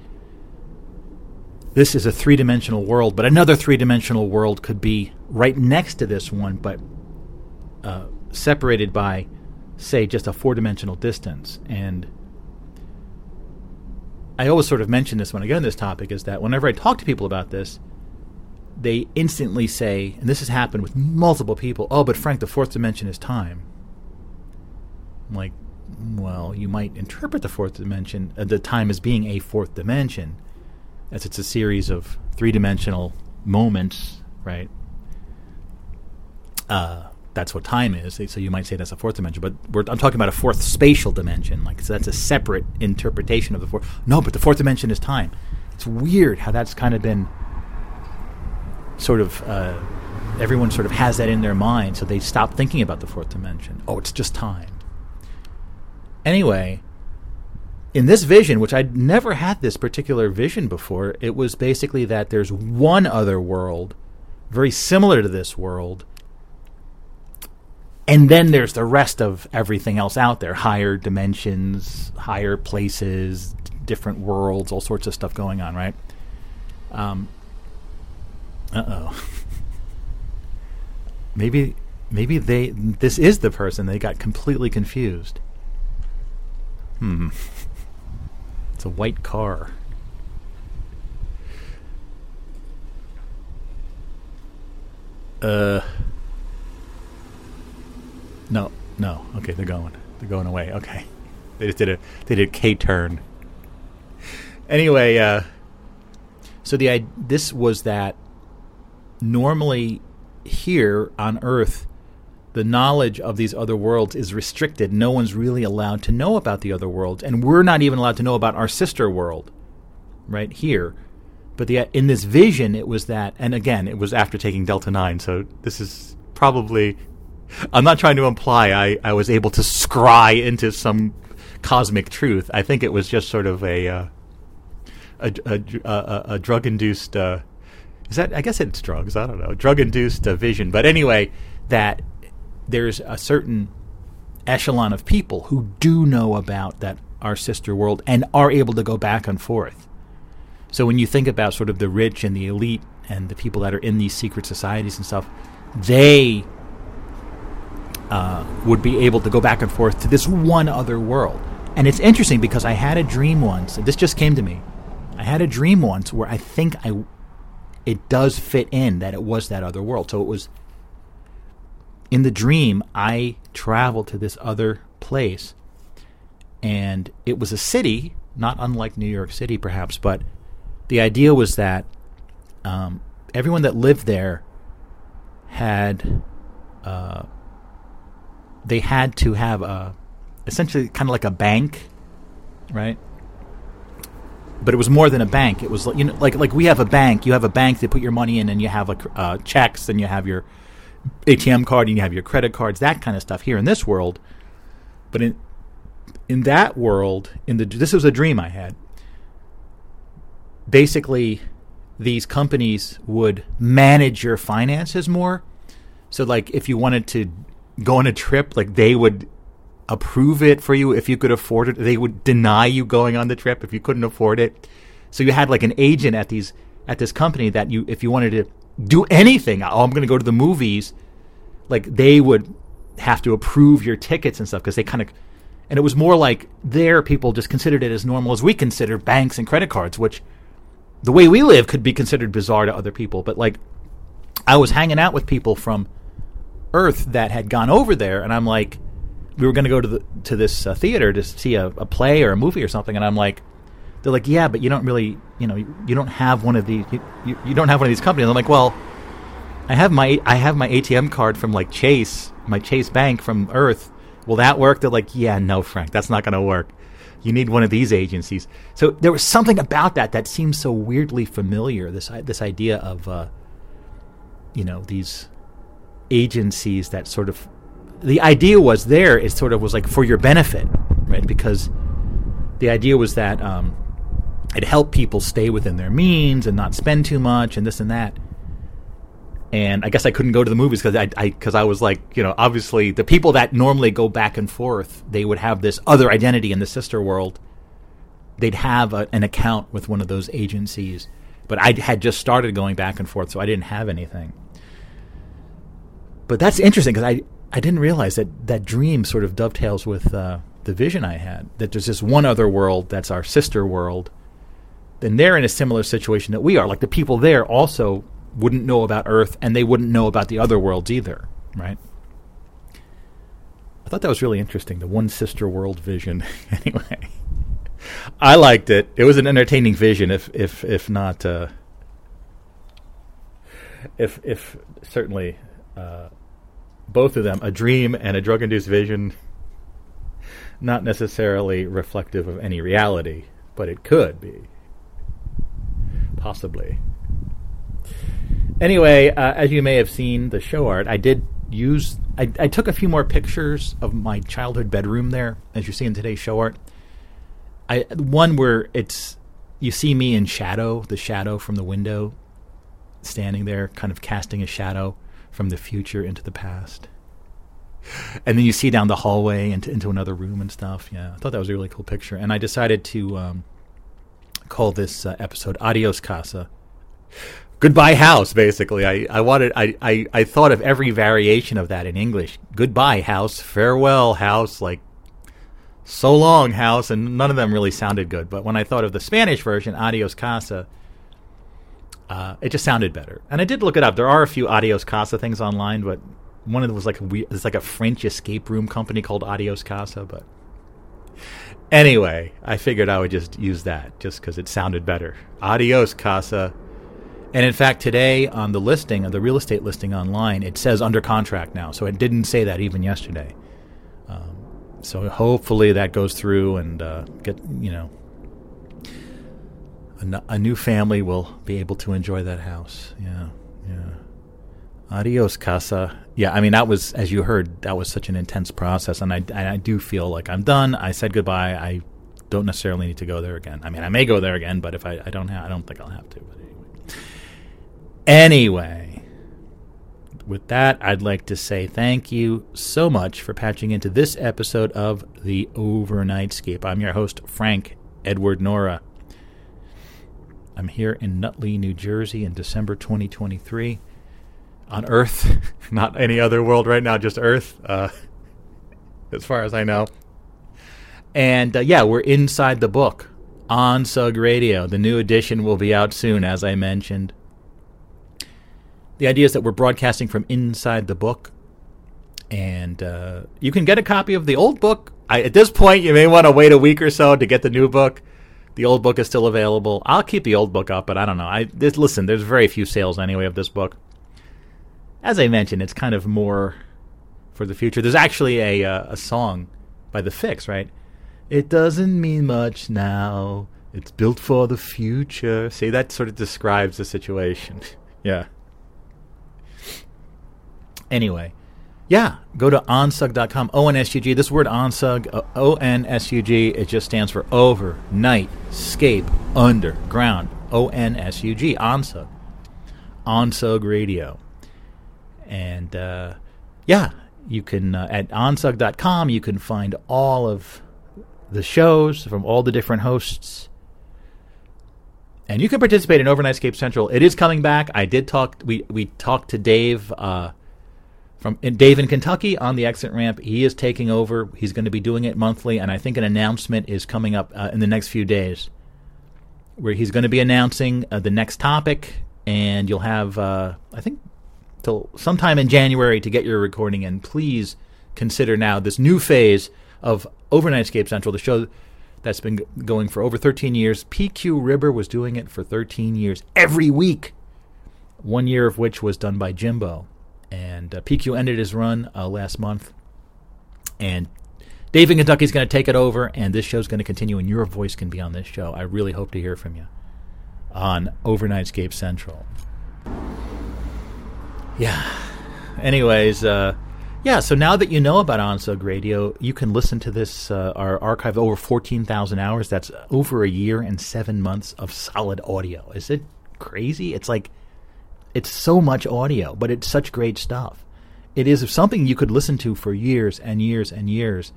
this is a three dimensional world, but another three dimensional world could be right next to this one, but uh, separated by, say, just a four dimensional distance. And I always sort of mention this when I get on this topic is that whenever I talk to people about this, they instantly say, and this has happened with multiple people, oh, but Frank, the fourth dimension is time. I'm like, well, you might interpret the fourth dimension, uh, the time as being a fourth dimension, as it's a series of three dimensional moments, right? Uh, that's what time is. So you might say that's a fourth dimension, but I'm talking about a fourth spatial dimension. Like so that's a separate interpretation of the fourth. No, but the fourth dimension is time. It's weird how that's kind of been sort of uh, everyone sort of has that in their mind, so they stop thinking about the fourth dimension. Oh, it's just time. Anyway, in this vision, which I'd never had this particular vision before, it was basically that there's one other world very similar to this world and then there's the rest of everything else out there higher dimensions higher places different worlds all sorts of stuff going on right? Um, uh-oh. Maybe maybe they this is the person they got completely confused. Hmm it's a white car uh no, no. Okay, they're going. They're going away. Okay, they just did a they did a K turn. Anyway, uh, so the this was that normally here on Earth, the knowledge of these other worlds is restricted. No one's really allowed to know about the other worlds, and we're not even allowed to know about our sister world, right here. But the, in this vision, it was that, and again, it was after taking Delta Nine, so this is probably I'm not trying to imply I, I was able to scry into some cosmic truth. I think it was just sort of a uh, a, a, a, a drug induced. Uh, is that? I guess it's drugs. I don't know. Drug induced uh, vision. But anyway, that there's a certain echelon of people who do know about that our sister world and are able to go back and forth. So when you think about sort of the rich and the elite and the people that are in these secret societies and stuff, they uh, would be able to go back and forth to this one other world. And it's interesting because I had a dream once. This just came to me. I had a dream once where I think I, it does fit in that it was that other world. So it was in the dream I traveled to this other place, and it was a city, not unlike New York City, perhaps, but the idea was that um, everyone that lived there had. Uh, they had to have a essentially kind of like a bank, right? But it was more than a bank. It was you know like like we have a bank. You have a bank to put your money in, and you have like uh, checks, and you have your ATM card, and you have your credit cards, that kind of stuff. Here in this world, but in in that world, in the this was a dream I had. Basically, these companies would manage your finances more. So, like, if you wanted to go on a trip, like they would approve it for you if you could afford it. They would deny you going on the trip if you couldn't afford it. So you had like an agent at these at this company that you if you wanted to do anything, oh, I'm going to go to the movies, like they would have to approve your tickets and stuff because they kind of and it was more like their people just considered it as normal as we consider banks and credit cards, which the way we live could be considered bizarre to other people. But like I was hanging out with people from Earth that had gone over there, and I'm like, we were going to go to the to this uh, theater to see a, a, play or a movie or something, and I'm like, they're like, yeah, but you don't really, you know, you, you don't have one of these, you, you, you, don't have one of these companies. I'm like, well, I have my I have my ATM card from like Chase, my Chase Bank from Earth. Will that work? They're like, yeah, no, Frank, that's not going to work. You need one of these agencies. So there was something about that that seems so weirdly familiar. This this idea of, uh, you know, these agencies that sort of the idea was there it sort of was like for your benefit right because the idea was that um, it helped people stay within their means and not spend too much and this and that. And I guess I couldn't go to the movies because I because I, I, was like you know obviously the people that normally go back and forth they would have this other identity in the sister world. They'd have a, an account with one of those agencies but I had just started going back and forth so I didn't have anything. But that's interesting because I I didn't realize that that dream sort of dovetails with uh, the vision I had that there's this one other world that's our sister world, then they're in a similar situation that we are. Like the people there also wouldn't know about Earth, and they wouldn't know about the other worlds either, right? I thought that was really interesting. The one sister world vision. anyway, I liked it. It was an entertaining vision, if if if not, uh, if if certainly uh, both of them a dream and a drug induced vision. Not necessarily reflective of any reality, but it could be possibly. Anyway, uh, as you may have seen the show art, I did use. I, I, took a few more pictures of my childhood bedroom there, as you see in today's show art. I one where it's you see me in shadow, the shadow from the window, standing there, kind of casting a shadow from the future into the past. And then you see down the hallway into, into another room and stuff. Yeah, I thought that was a really cool picture, and I decided to um, call this uh, episode "Adios Casa." goodbye house basically. I, I wanted I, I, I thought of every variation of that in english. Goodbye house. Farewell house. Like so long house. And none of them really sounded good. But when i thought of the spanish version adios casa uh, it just sounded better. And i did look it up. There are a few adios casa things online but one of them was like a it's like a french escape room company called adios casa but anyway i figured i would just use that just because it sounded better adios casa and in fact, today on the listing, of the real estate listing online, it says under contract now. So it didn't say that even yesterday. Um, so hopefully that goes through and uh, get you know a, n- a new family will be able to enjoy that house. Yeah, yeah. Adios, casa. Yeah, I mean that was as you heard that was such an intense process, and I and I do feel like I'm done. I said goodbye. I don't necessarily need to go there again. I mean, I may go there again, but if I, I don't have, I don't think I'll have to. But Anyway, with that, I'd like to say thank you so much for patching into this episode of The Overnightscape. I'm your host, Frank Edward Nora. I'm here in Nutley, New Jersey in December 2023 on Earth, not any other world right now, just Earth, uh, as far as I know. And uh, yeah, we're inside the book Onsug Radio. The new edition will be out soon, as I mentioned. The idea is that we're broadcasting from inside the book, and uh, you can get a copy of the old book. I, at this point, you may want to wait a week or so to get the new book. The old book is still available. I'll keep the old book up, but I don't know. I this, listen. There's very few sales anyway of this book. As I mentioned, it's kind of more for the future. There's actually a uh, a song by the Fixx, right? It doesn't mean much now. It's built for the future. See, that sort of describes the situation. yeah. Anyway, yeah, go to onsug.com, O-N-S-U-G. This word onsug, uh, O-N-S-U-G, it just stands for over, night, scape, underground, O-N-S-U-G, onsug. Onsug Radio. And, uh, yeah, you can, uh, at onsug.com, you can find all of the shows from all the different hosts. And you can participate in Overnightscape Central. It is coming back. I did talk. We we talked to Dave uh, from Dave in Kentucky on the exit ramp. He is taking over. He's going to be doing it monthly, and I think an announcement is coming up uh, in the next few days, where he's going to be announcing uh, the next topic, and you'll have uh, I think till sometime in January to get your recording in. Please consider now this new phase of Overnightscape Central, the show that's been going for over 13 years. PQ Ribber was doing it for 13 years every week, one year of which was done by Jimbo. And uh, PQ ended his run uh, last month. And Dave in Kentucky is going to take it over, and this show is going to continue, and your voice can be on this show. I really hope to hear from you on Overnight Overnightscape Central. Yeah. Anyways, uh, yeah, so now that you know about OnSug Radio, you can listen to this, uh, our archive over 14,000 hours. That's over a year and seven months of solid audio. Is it crazy? It's like it's so much audio, but it's such great stuff. It is something you could listen to for years and years and years,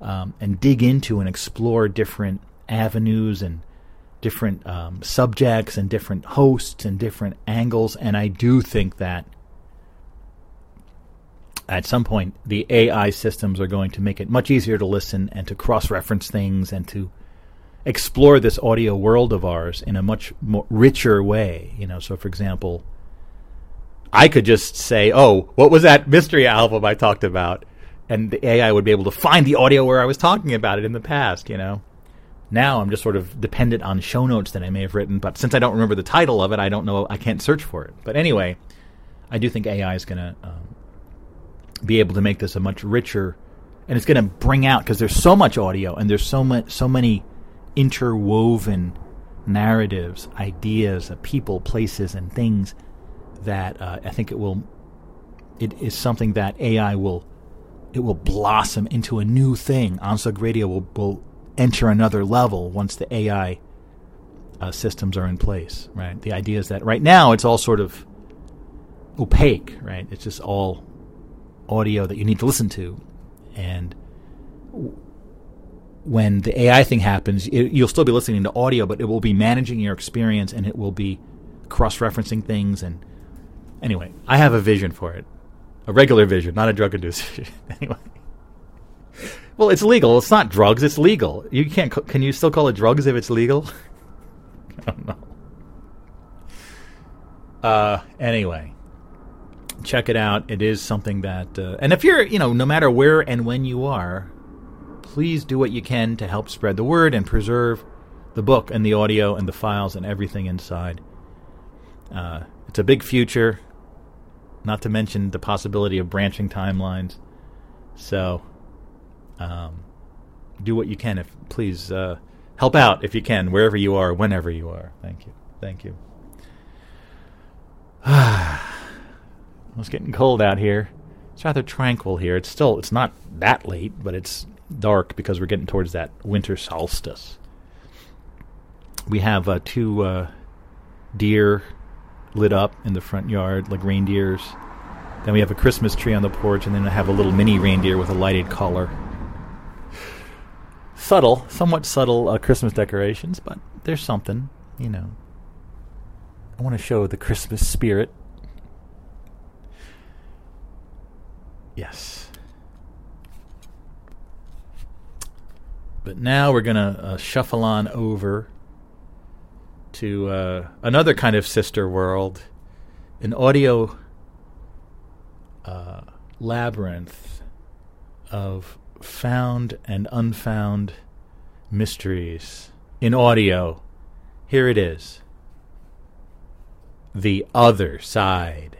um, and dig into and explore different avenues and different um, subjects and different hosts and different angles. And I do think that at some point the AI systems are going to make it much easier to listen and to cross-reference things and to explore this audio world of ours in a much more richer way. You know, so for example, I could just say, "Oh, what was that mystery album I talked about?" and the AI would be able to find the audio where I was talking about it in the past. You know, now I'm just sort of dependent on show notes that I may have written, but since I don't remember the title of it, I don't know. I can't search for it. But anyway, I do think AI is going to um, be able to make this a much richer, and it's going to bring out because there's so much audio and there's so much, so many interwoven narratives, ideas, uh, people, places, and things that uh, I think it will. It is something that AI will. It will blossom into a new thing. OnSug Radio will, will enter another level once the AI uh, systems are in place. Right. The idea is that right now it's all sort of opaque. Right. It's just all audio that you need to listen to, and when the AI thing happens, it, you'll still be listening to audio, but it will be managing your experience and it will be cross-referencing things. And anyway, I have a vision for it, a regular vision, not a drug-induced vision. anyway, well, it's legal. It's not drugs. It's legal. You can't. Can you still call it drugs if it's legal? I don't know. Uh, anyway, check it out. It is something that, uh, and if you're, you know, no matter where and when you are, please do what you can to help spread the word and preserve the book and the audio and the files and everything inside. Uh, it's a big future, not to mention the possibility of branching timelines. So, um, do what you can. If please uh, help out if you can, wherever you are, whenever you are. Thank you. Thank you. it's getting cold out here. It's rather tranquil here. It's still it's not that late, but it's dark because we're getting towards that winter solstice. We have uh, two uh, deer lit up in the front yard, like reindeers. Then we have a Christmas tree on the porch, and then I have a little mini reindeer with a lighted collar. Subtle, somewhat subtle uh, Christmas decorations, but there's something, you know. I want to show the Christmas spirit. Yes. But now we're going to uh, shuffle on over to uh, another kind of sister world, an audio uh, labyrinth of found and unfound mysteries in audio. Here it is The Other Side.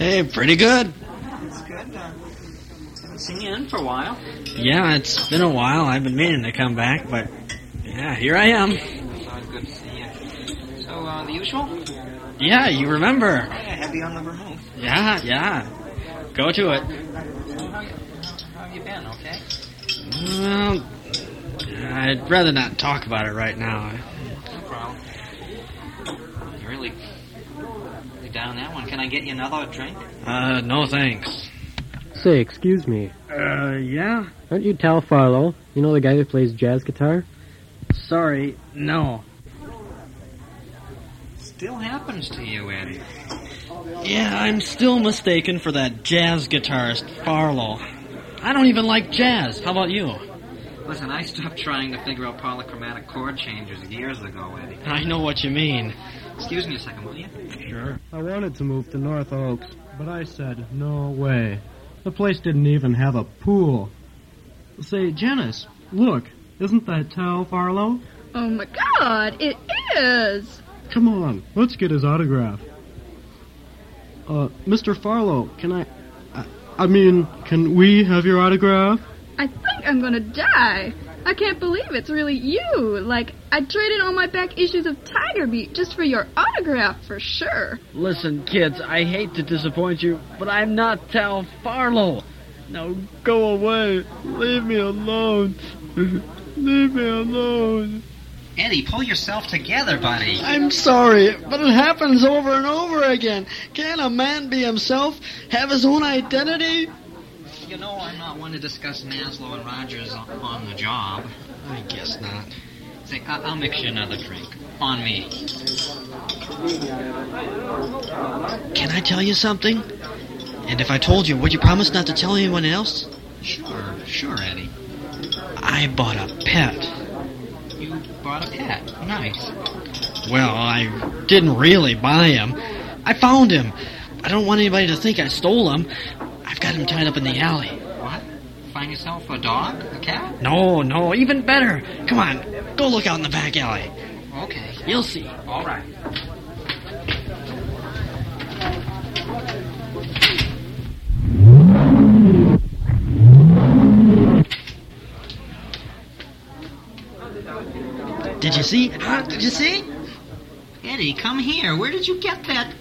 Hey, pretty good. That's good. Uh, haven't seen you in for a while. Yeah, it's been a while. I've been meaning to come back, but yeah, here I am. It's always good to see you. So, uh, the usual? Yeah, you remember. Yeah, heavy on the vermouth. Yeah, yeah. Go to it. So, how, how have you been? Okay. Well, I'd rather not talk about it right now. No problem. You're really, really down that one. Can I get you another drink? Uh, no thanks. Say, excuse me. Uh, yeah? Aren't you Tal Farlow? You know the guy who plays jazz guitar? Sorry, no. Still happens to you, Eddie. Yeah, I'm still mistaken for that jazz guitarist, Farlow. I don't even like jazz. How about you? Listen, I stopped trying to figure out polychromatic chord changes years ago, Eddie. I know what you mean. Excuse me a second, will you? Sure. I wanted to move to North Oaks, but I said, no way. The place didn't even have a pool. Say, Janice, look, isn't that Tal Farlow? Oh my god, it is! Come on, let's get his autograph. Uh, Mr. Farlow, can I, I... I mean, can we have your autograph? I think I'm gonna die. I can't believe it's really you. Like, I traded all my back issues of Tiger Beat just for your autograph for sure. Listen, kids, I hate to disappoint you, but I'm not Tal Farlow. Now go away. Leave me alone. Leave me alone. Eddie, pull yourself together, buddy. I'm sorry, but it happens over and over again. Can't a man be himself? Have his own identity? You know, I'm not one to discuss Maslow and Rogers on, the job. I guess not. Say, I- I'll mix you another drink. On me. Can I tell you something? And if I told you, would you promise not to tell anyone else? Sure, sure, Eddie. I bought a pet. You bought a pet. Nice. Well, I didn't really buy him. I found him. I don't want anybody to think I stole him. I've got him tied up in the alley. What? Find yourself a dog? A cat? No, no, even better. Come on, go look out in the back alley. Okay. You'll see. All right. Did you see? Huh? Did you see? Eddie, come here. Where did you get that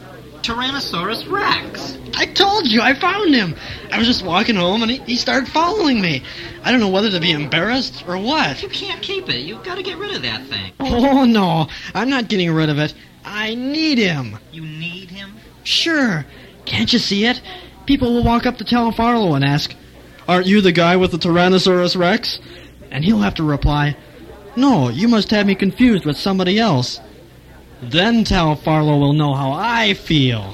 Tyrannosaurus Rex? I told you, I found him. I was just walking home and he, he started following me. I don't know whether to be embarrassed or what. You can't keep it. You've got to get rid of that thing. Oh, no, I'm not getting rid of it. I need him. You need him? Sure. Can't you see it? People will walk up to Tal Farlow and ask, Aren't you the guy with the Tyrannosaurus Rex? And he'll have to reply, No, you must have me confused with somebody else. Then Tal Farlow will know how I feel.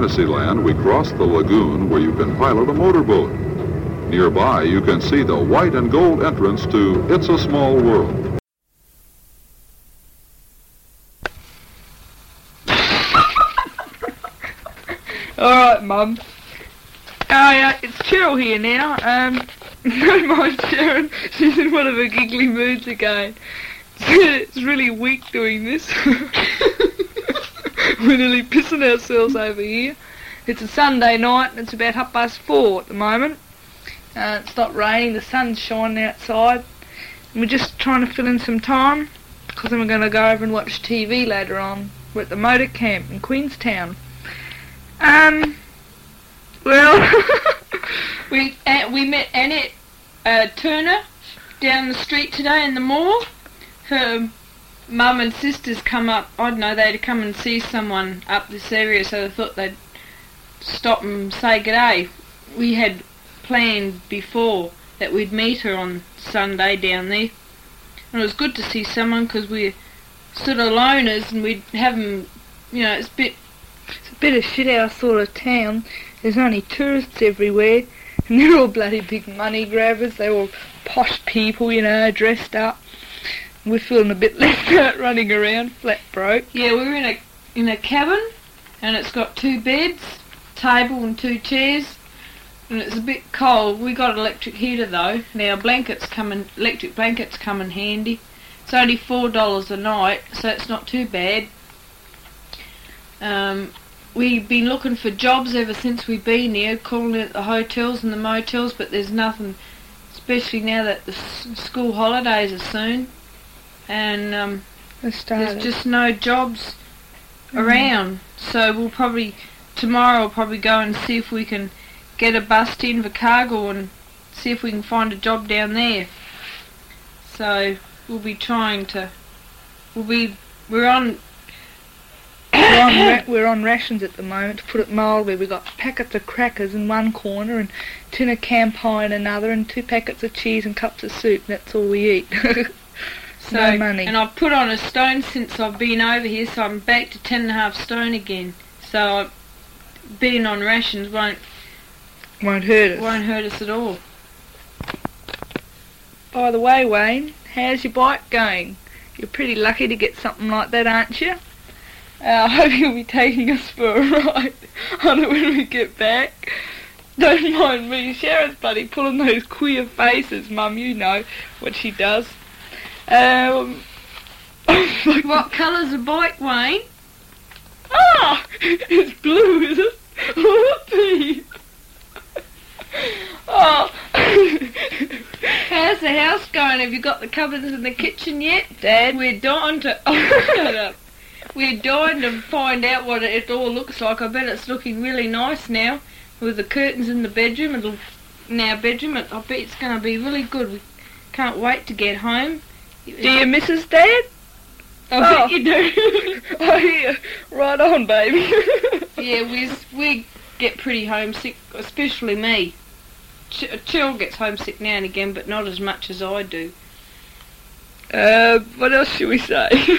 Fantasyland, we cross the lagoon where you can pilot a motorboat. Nearby, you can see the white and gold entrance to It's a Small World. All right, Mum. Oh yeah, it's Cheryl here now. Um, don't mind Sharyne. She's in one of her giggly moods again. It's really weak doing this. We're nearly pissing ourselves over here. It's a Sunday night and it's about half past four at the moment. Uh, it's not raining, the sun's shining outside. And we're just trying to fill in some time because then we're going to go over and watch TV later on. We're at the motor camp in Queenstown. Um, well, We uh, we met Annette uh, Turner down the street today in the mall. Her mum and sisters come up. I don't know. They'd come and see someone up this area, so they thought they'd stop and say good day. We had planned before that we'd meet her on Sunday down there, and it was good to see someone because we're sort of loners and we'd have 'em, You know, it's a bit it's a bit of shit house sort of town. There's only tourists everywhere, and they're all bloody big money grabbers. They're all posh people, you know, dressed up. We're feeling a bit left out running around, flat broke. Yeah, we were in a in a cabin, and it's got two beds, table, and two chairs. And it's a bit cold. We got electric heater though. Now blankets come in, electric blankets come in handy. It's only four dollars a night, so it's not too bad. Um, we've been looking for jobs ever since we've been here, calling at the hotels and the motels, but there's nothing, especially now that the school holidays are soon, and um, there's just no jobs around. So we'll probably tomorrow we'll probably go and see if we can get a bus to Invercargill and see if we can find a job down there. So we'll be trying to. We'll be we're on. we're, on ra- we're on rations at the moment, to put it mildly. We've got packets of crackers in one corner and tin of camp pie in another and two packets of cheese and cups of soup. That's all we eat. So, no money. And I've put on a stone since I've been over here, so I'm back to ten and a half stone again. So I- being on rations won't Won't hurt us. won't hurt us at all. By the way, Wayne, how's your bike going? You're pretty lucky to get something like that, aren't you? Uh, I hope you'll be taking us for a ride on it when we get back. Don't mind me, Sharyne's bloody pulling those queer faces, Mum, you know what she does. Um, What colour's the bike, Wayne? Ah! It's blue, is it? Whoopee! Oh! How's the house going? Have you got the cupboards in the kitchen yet? Dad? We're dying to. Oh, shut up. We're dying to find out what it all looks like. I bet it's looking really nice now with the curtains in the bedroom. It'll in our bedroom. I bet it's going to be really good. We can't wait to get home. Do you miss us, Dad? I Oh. bet you do. Oh, yeah. Right on, baby. yeah, we we get pretty homesick, especially me. Ch- Chill gets homesick now and again, but not as much as I do. Uh, what else should we say?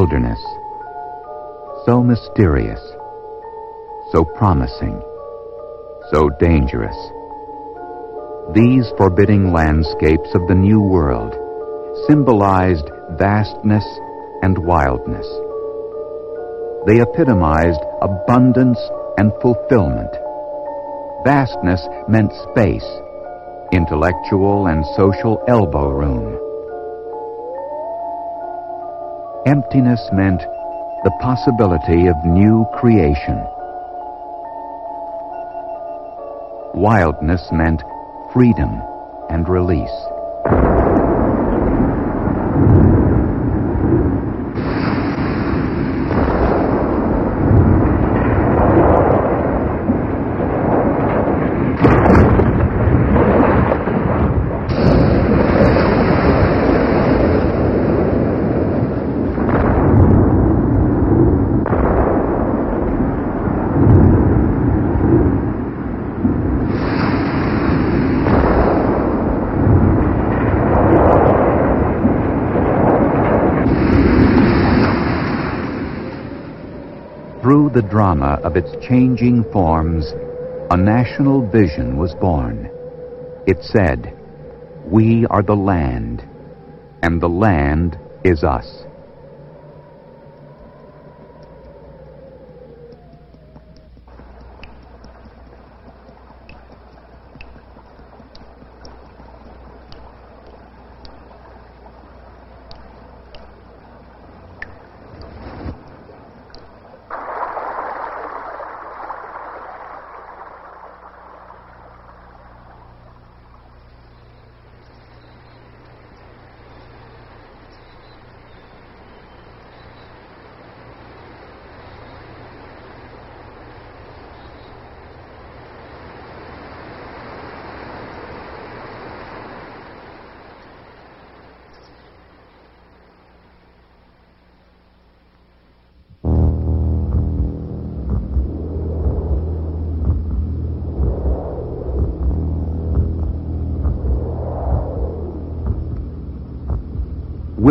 Wilderness. So mysterious, so promising, so dangerous. These forbidding landscapes of the New World symbolized vastness and wildness. They epitomized abundance and fulfillment. Vastness meant space, intellectual and social elbow room. Emptiness meant the possibility of new creation. Wildness meant freedom and release. Through the drama of its changing forms, a national vision was born. It said, We are the land, and the land is us.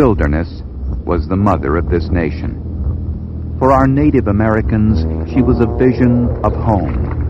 Wilderness was the mother of this nation. For our Native Americans, she was a vision of home.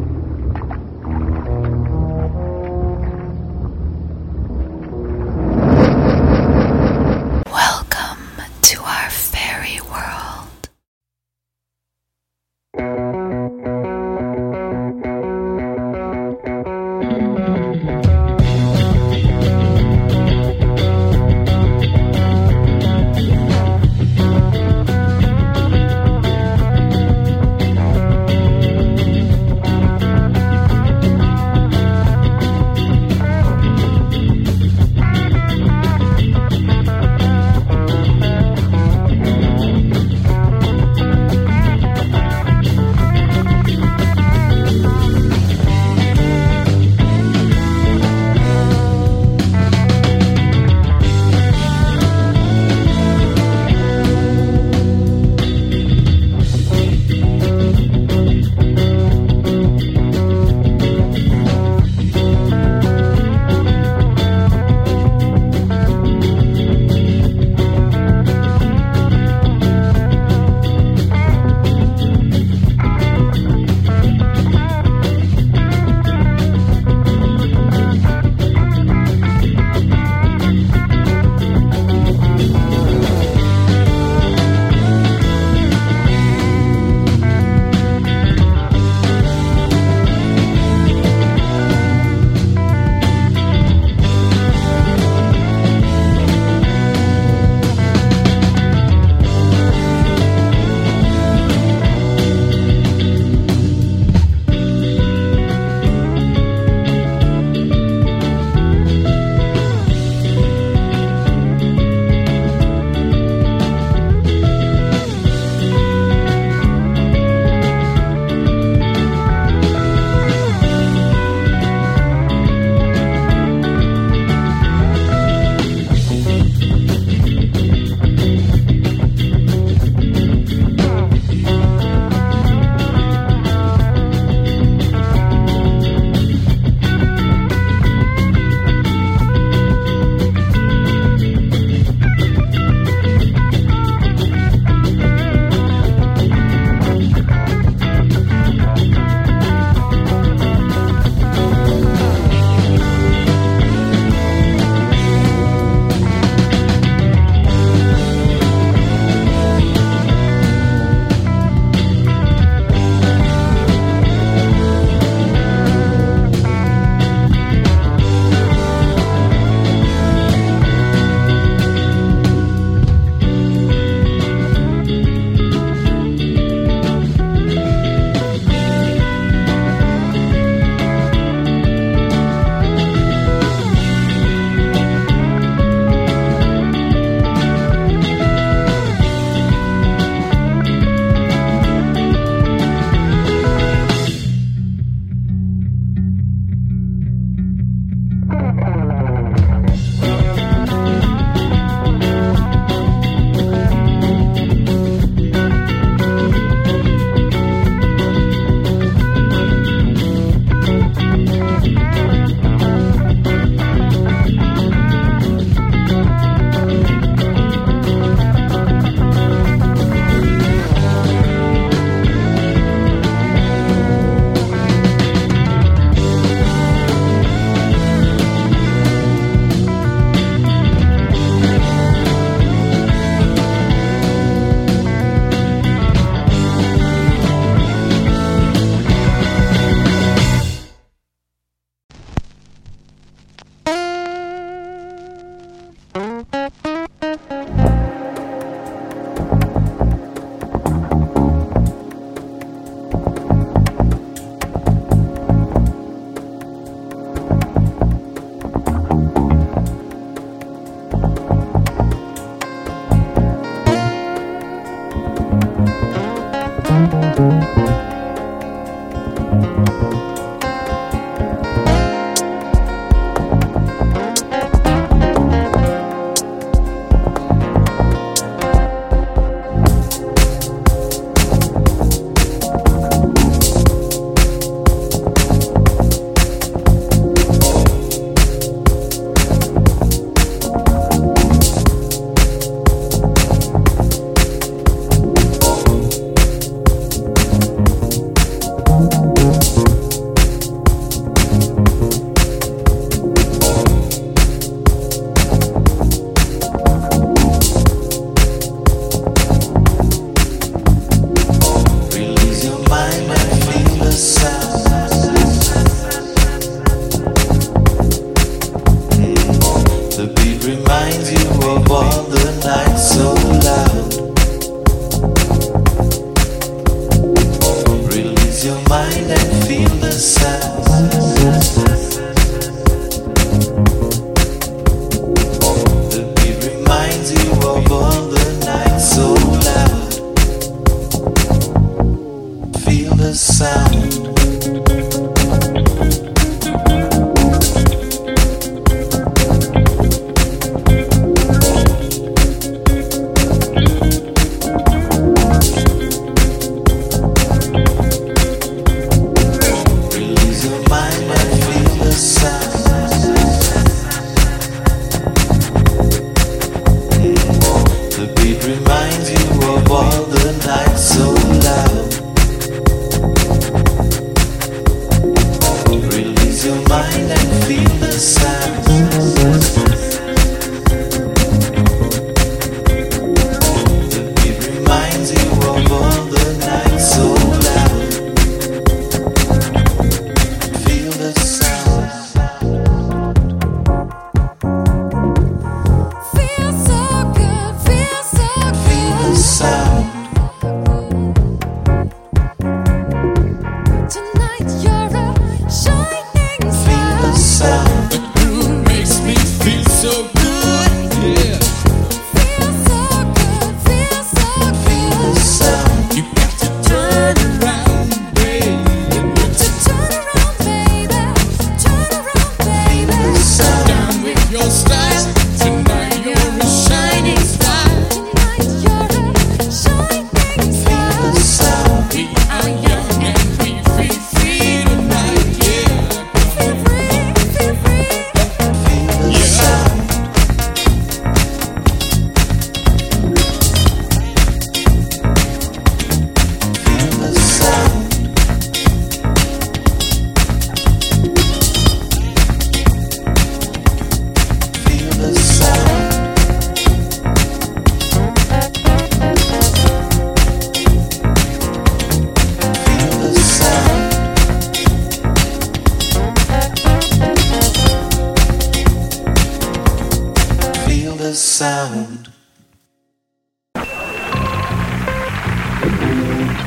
I,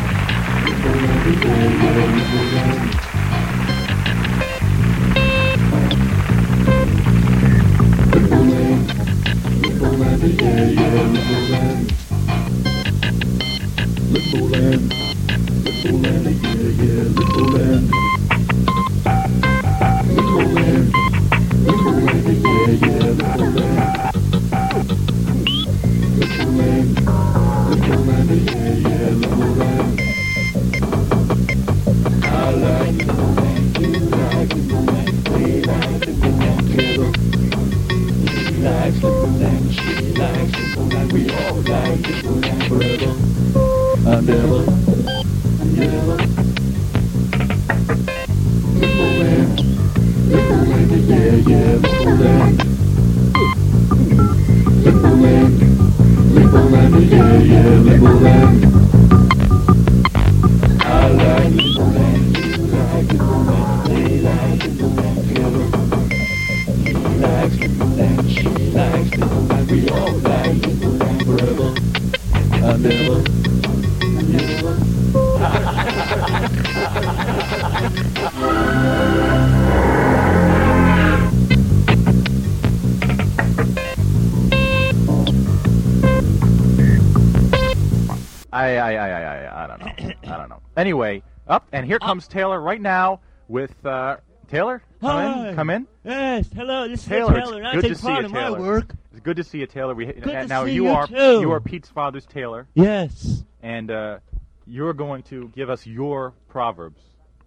I, I, I, I, I don't know. I don't know. Anyway, up and here comes Taylor right now with uh, Taylor. Come Hi. in. Come in. Yes, hello, this is Taylor, and I it's good take to see part you, in my Taylor. work. It's good to see you, Taylor. We, Good to now see you you are too. you are Pete's father's Taylor, Yes, and uh, you're going to give us your proverbs,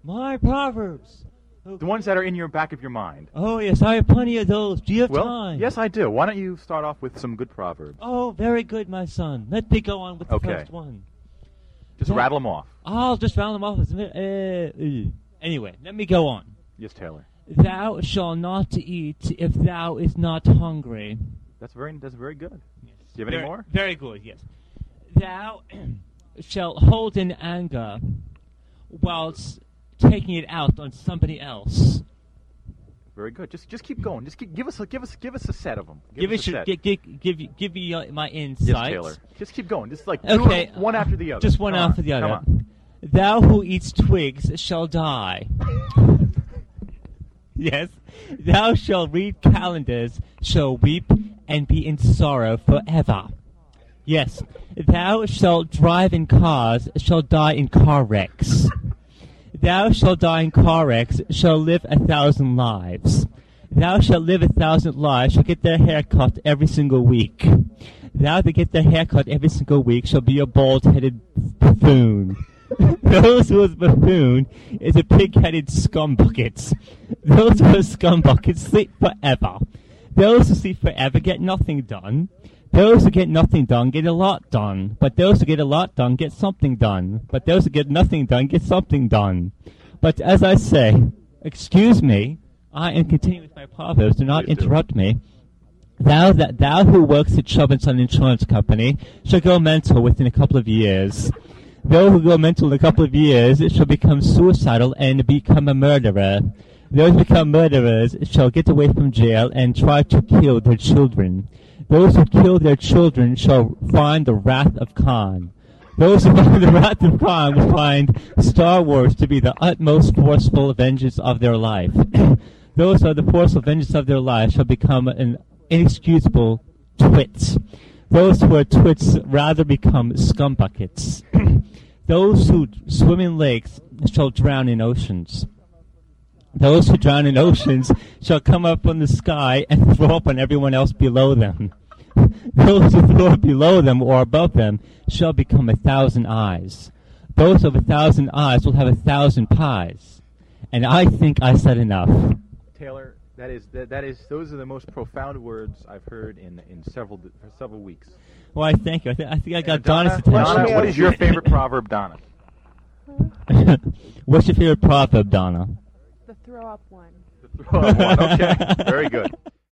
my proverbs. The ones that are in your back of your mind. Oh yes, I have plenty of those. Do you have well, time? yes, I do. Why don't you start off with some good proverbs? Oh, very good, my son. Let me go on with the Okay. first one. Just Yeah. rattle them off. I'll just round them off. as a bit- uh, uh. Anyway, let me go on. Yes, Taylor. Thou shalt not eat if thou is not hungry. That's very that's very good. Yes. Do you have any more? Very good, yes. Thou shalt hold in anger whilst taking it out on somebody else. Very good. Just just keep going. Just keep, give us a give us give us a set of them. Give, us us a your, set. give, give, give, you- give me uh, my insights. Yes, Taylor. Just keep going. Just like Okay, one after the other. Just one Come on, after the other. On. Thou who eats twigs shall die. yes, thou shalt read calendars, shall weep, and be in sorrow forever. Yes, thou shalt drive in cars, shall die in car wrecks. Thou shalt die in car shall live a thousand lives. Thou shalt live a thousand lives, shall get their hair cut every single week. Thou that get their hair cut every single week shall be a bald-headed buffoon. Those who is buffoon is a pig-headed scumbucket. Those who are scumbuckets sleep forever. Those who sleep forever get nothing done. Those who get nothing done get a lot done. But those who get a lot done get something done. But those who get nothing done get something done. But as I say, excuse me, I am continuing with my proverbs. Do not interrupt me. Thou that thou who works at Chubb on Insurance Company shall go mental within a couple of years. Those who go mental in a couple of years shall become suicidal and become a murderer. Those who become murderers shall get away from jail and try to kill their children. Those who kill their children shall find the wrath of Khan. Those who find the wrath of Khan will find Star Wars to be the utmost forceful vengeance of their life. Those who are the forceful vengeance of their life shall become an inexcusable twits. Those who are twits rather become scumbuckets. Those who swim in lakes shall drown in oceans. Those who drown in oceans shall come up from the sky and throw up on everyone else below them. Those who throw up below them or above them shall become a thousand eyes. Those of a thousand eyes will have a thousand pies. And I think I said enough. Taylor, that is that, that is those are the most profound words I've heard in in several several weeks. Well, I thank you. I, th- I think I got Donna, Donna's attention. Donna, what is your favorite proverb, Donna? What's your favorite proverb, Donna? The throw up one. Throw up one. Okay, very good.